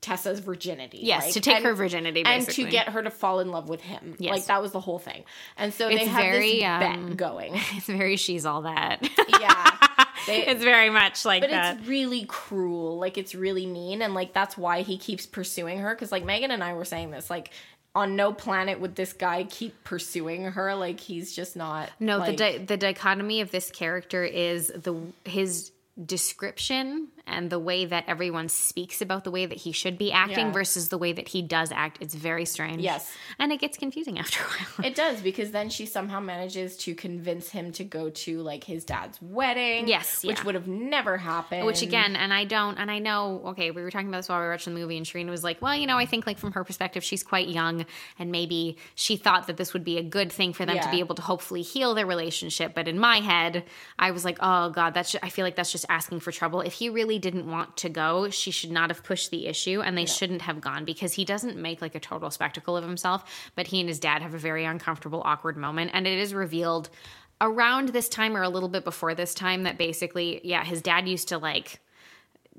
Tessa's virginity. Yes, like, to take and- her virginity, and to get her to fall in love with him. Yes. Like that was the whole thing. And so they It's have very, this um, bet going. it's very she's all that. yeah. They- it's very much like but that. it's really cruel. Like it's really mean, and like that's why he keeps pursuing her. Because like Megan and I were saying this, like on no planet would this guy keep pursuing her. Like he's just not. No, like, the di- the dichotomy of this character is the his description and the way that everyone speaks about the way that he should be acting Yeah. versus the way that he does act. It's very strange. Yes. and it gets confusing after a while. It does because then she somehow manages to convince him to go to like his dad's wedding. Yes, which yeah. would have never happened. Which again, and I don't, and I know. Okay, we were talking about this while we were watching the movie, and Shireen was like, "Well, you know, I think like from her perspective, she's quite young, and maybe she thought that this would be a good thing for them to be able to hopefully heal their relationship." But in my head, I was like, "Oh God, that's. I feel like that's just asking for trouble. If he really didn't want to go, she should not have pushed the issue, and they shouldn't have gone because he doesn't make like a total spectacle of himself. But he and his dad have a very uncomfortable, awkward moment, and it is revealed." Around this time, or a little bit before this time, that basically, yeah, his dad used to like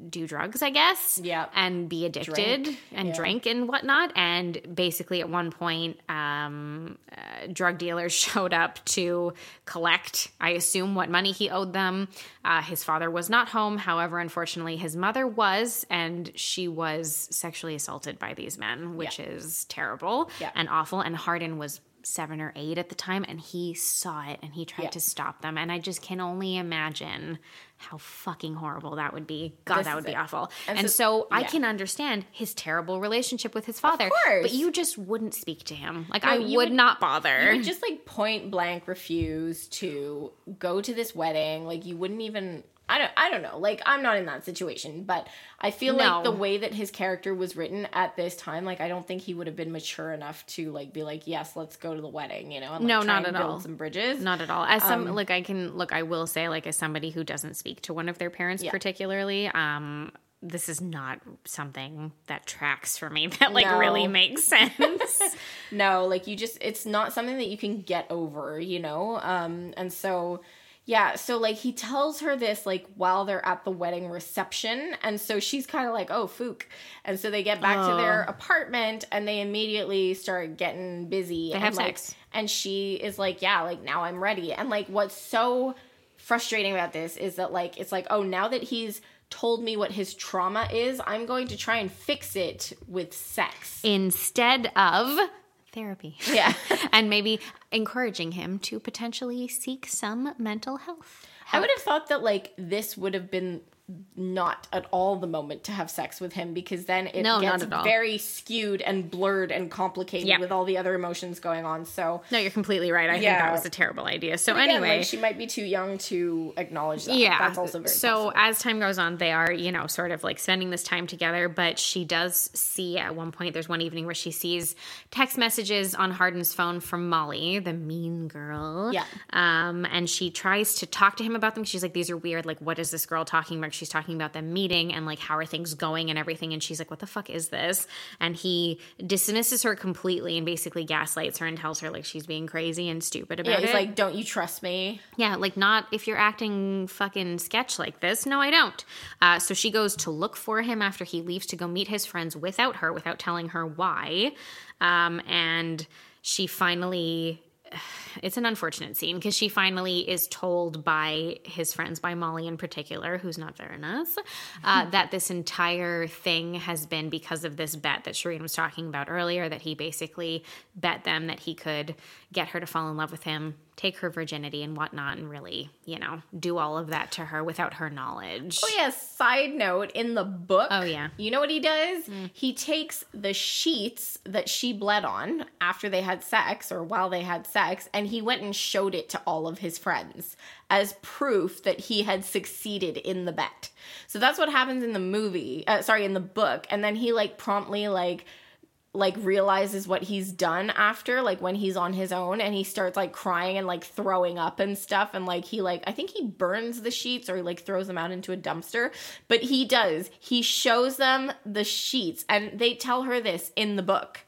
do drugs, I guess. Yeah. And be addicted Drink, and yeah. drink and whatnot. And basically, at one point, um, uh, drug dealers showed up to collect, I assume, what money he owed them. Uh, his father was not home. However, unfortunately, his mother was, and she was sexually assaulted by these men, which is terrible Yeah. and awful. And Hardin was seven or eight at the time and he saw it and he tried Yeah. to stop them and i just can only imagine how fucking horrible that would be god This that would be it. awful And and, so- so, i can understand his terrible relationship with his father course. but you just wouldn't speak to him like No, i would, would- not bother You would just like point blank refuse to go to this wedding. Like you wouldn't even. I don't. I don't know. Like I'm not in that situation, but I feel No. like the way that his character was written at this time, like I don't think he would have been mature enough to like be like, yes, let's go to the wedding. You know, and, like, No, not at all. Some bridges. Not at all. As some Um, like I can look, I will say like as somebody who doesn't speak to one of their parents Yeah. particularly, um, this is not something that tracks for me that like No. really makes sense. no like you just it's not something that you can get over you know um and so yeah so like he tells her this like while they're at the wedding reception and so she's kind of like oh fook and so they get back to their oh. apartment and they immediately start getting busy They and have like sex. and she is like yeah like now i'm ready and like what's so frustrating about this is that like it's like oh now that he's told me what his trauma is, I'm going to try and fix it with sex. Instead of therapy. Yeah. and maybe encouraging him to potentially seek some mental health. I would have thought that like this would have been not at all the moment to have sex with him because then it No, gets very skewed and blurred and complicated Yeah. with all the other emotions going on. So No, you're completely right. I think that was a terrible idea. So again, anyway, like, she might be too young to acknowledge that. yeah that's also very so possible. as time goes on they are you know sort of like spending this time together but she does see at one point there's one evening where she sees text messages on Hardin's phone from Molly the mean girl Yeah. um and she tries to talk to him about them she's like these are weird like what is this girl talking about she's talking about them meeting and like how are things going and everything and she's like what the fuck is this and he dismisses her completely and basically gaslights her and tells her like she's being crazy and stupid about yeah, it he's like, "Don't you trust me?" yeah, like not if you're acting fucking sketch like this. No, I don't. Uh, so she goes to look for him after he leaves to go meet his friends without her, without telling her why. Um, and she finally. It's an unfortunate scene because she finally is told by his friends, by Molly in particular, who's not nice, uh, that this entire thing has been because of this bet that Shireen was talking about earlier. That he basically bet them that he could get her to fall in love with him, take her virginity and whatnot, and really, you know, do all of that to her without her knowledge. Oh yeah, side note, in the book, Oh, yeah. you know what he does? He takes the sheets that she bled on after they had sex or while they had sex, and he went and showed it to all of his friends as proof that he had succeeded in the bet. So that's what happens in the movie, uh, sorry, in the book, and then he like promptly like like realizes what he's done after like when he's on his own and he starts like crying and like throwing up and stuff. And like he like I think he burns the sheets or he like throws them out into a dumpster. But he does. He shows them the sheets. And they tell her this in the book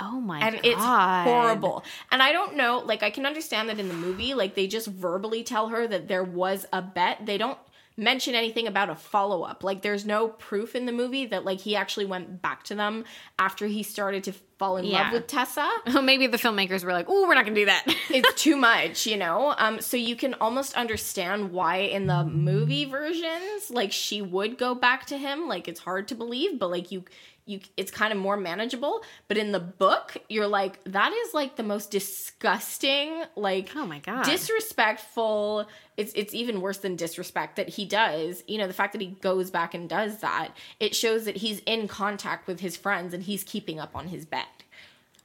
oh my god. and god. it's horrible and I don't know like I can understand that in the movie like they just verbally tell her that there was a bet they don't mention anything about a follow-up like there's no proof in the movie that like he actually went back to them after he started to fall in Yeah. love with Tessa Well, Maybe the filmmakers were like, "Oh, we're not going to do that." it's too much, you know. Um, so you can almost understand why in the movie versions, like she would go back to him. Like it's hard to believe, but like you, you, it's kind of more manageable. But in the book, you're like, that is like the most disgusting, like Oh my God. disrespectful. It's it's even worse than disrespect that he does. You know, the fact that he goes back and does that, it shows that he's in contact with his friends and he's keeping up on his bet.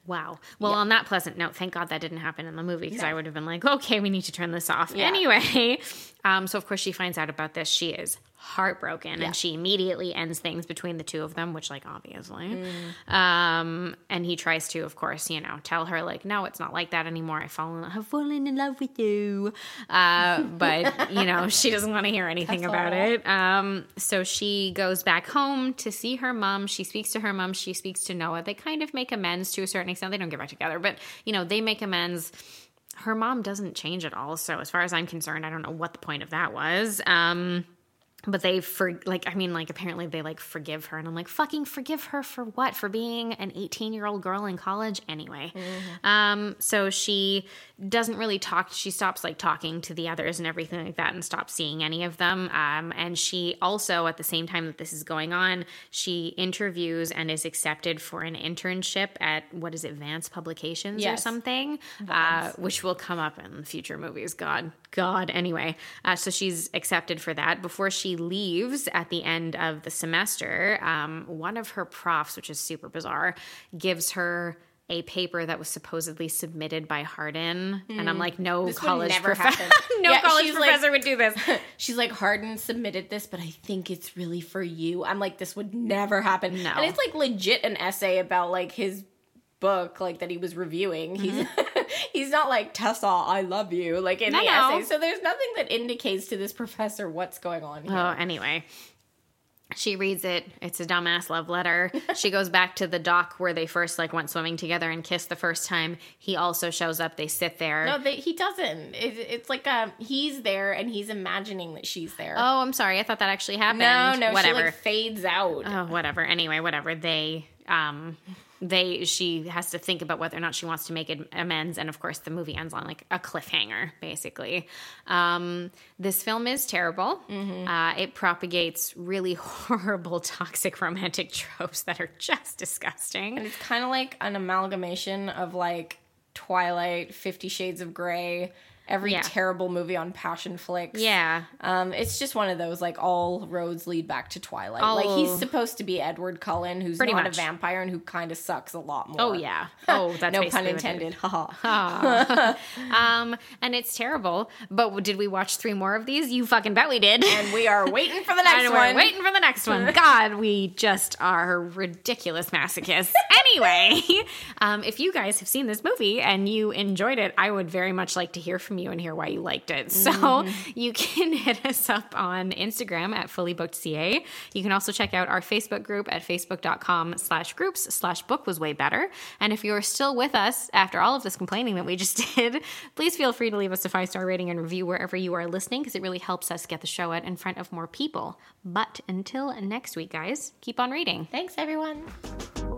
Wow. Well, on that pleasant note, thank God that didn't happen in the movie because No. I would have been like, okay, we need to turn this off. Yeah. Anyway, um, so of course she finds out about this. She is heartbroken Yeah. and she immediately ends things between the two of them, which, like, obviously. Mm. Um, and he tries to, of course, you know, tell her, like, no, it's not like that anymore. I fall in, have fallen in love with you. Uh, but, you know, she doesn't want to hear anything That's about all. it. Um, so she goes back home to see her mom. She speaks to her mom. She speaks to Noah. They kind of make amends to a certain extent. They don't get back together, but you know, they make amends. Her mom doesn't change at all. So as far as I'm concerned, I don't know what the point of that was. Um, but they for like I mean like apparently they like forgive her and I'm like fucking forgive her for what? For being an 18 year old girl in college? Anyway um so she doesn't really talk she stops like talking to the others and everything like that and stops seeing any of them um and she also at the same time that this is going on she interviews and is accepted for an internship at what is it Vance Publications or Yes. something? Uh, which will come up in future movies god god anyway. Uh, so she's accepted for that. Before she leaves at the end of the semester um, one of her profs which is super bizarre gives her a paper that was supposedly submitted by Hardin, and I'm like, no Hmm. This college professor, no Yeah, college she's like- professor would do this. She's like, Hardin submitted this, but I think it's really for you. I'm like, this would never happen. No. And it's like legit an essay about like his book, like that he was reviewing. He's he's not like Tessa, I love you, like in No, the no. essay. So there's nothing that indicates to this professor what's going on here. Oh, anyway. She reads it. It's a dumbass love letter. She goes back to the dock where they first like went swimming together and kissed the first time. He also shows up. They sit there. No, they, he doesn't. It, it's like um, he's there and he's imagining that she's there. Oh, I'm sorry. I thought that actually happened. no, no, whatever. she like fades out. oh, whatever. Anyway, whatever. They um they she has to think about whether or not she wants to make amends and of course the movie ends on like a cliffhanger basically. Um, this film is terrible. Uh, it propagates really horrible toxic romantic tropes that are just disgusting. And it's kind of like an amalgamation of like Twilight, Fifty Shades of Grey, every Yeah. terrible movie on Passionflix. yeah Um, it's just one of those like all roads lead back to Twilight. Like he's supposed to be Edward Cullen, who's Pretty not much. a vampire and who kind of sucks a lot more. oh yeah oh that's no pun intended. Haha. um and it's terrible but did we watch three more of these you fucking bet we did and we are waiting for the next and one. we're waiting for the next one. God, we just are ridiculous masochists. Anyway, um, if you guys have seen this movie and you enjoyed it, I would very much like to hear from you and hear why you liked it. So Mm-hmm. you can hit us up on Instagram at fullybookedca. You can also check out our Facebook group at facebook.com slash groups slash book was way better. And if you're still with us after all of this complaining that we just did, please feel free to leave us a five star rating and review wherever you are listening because it really helps us get the show out in front of more people. But until next week, guys, keep on reading. Thanks everyone.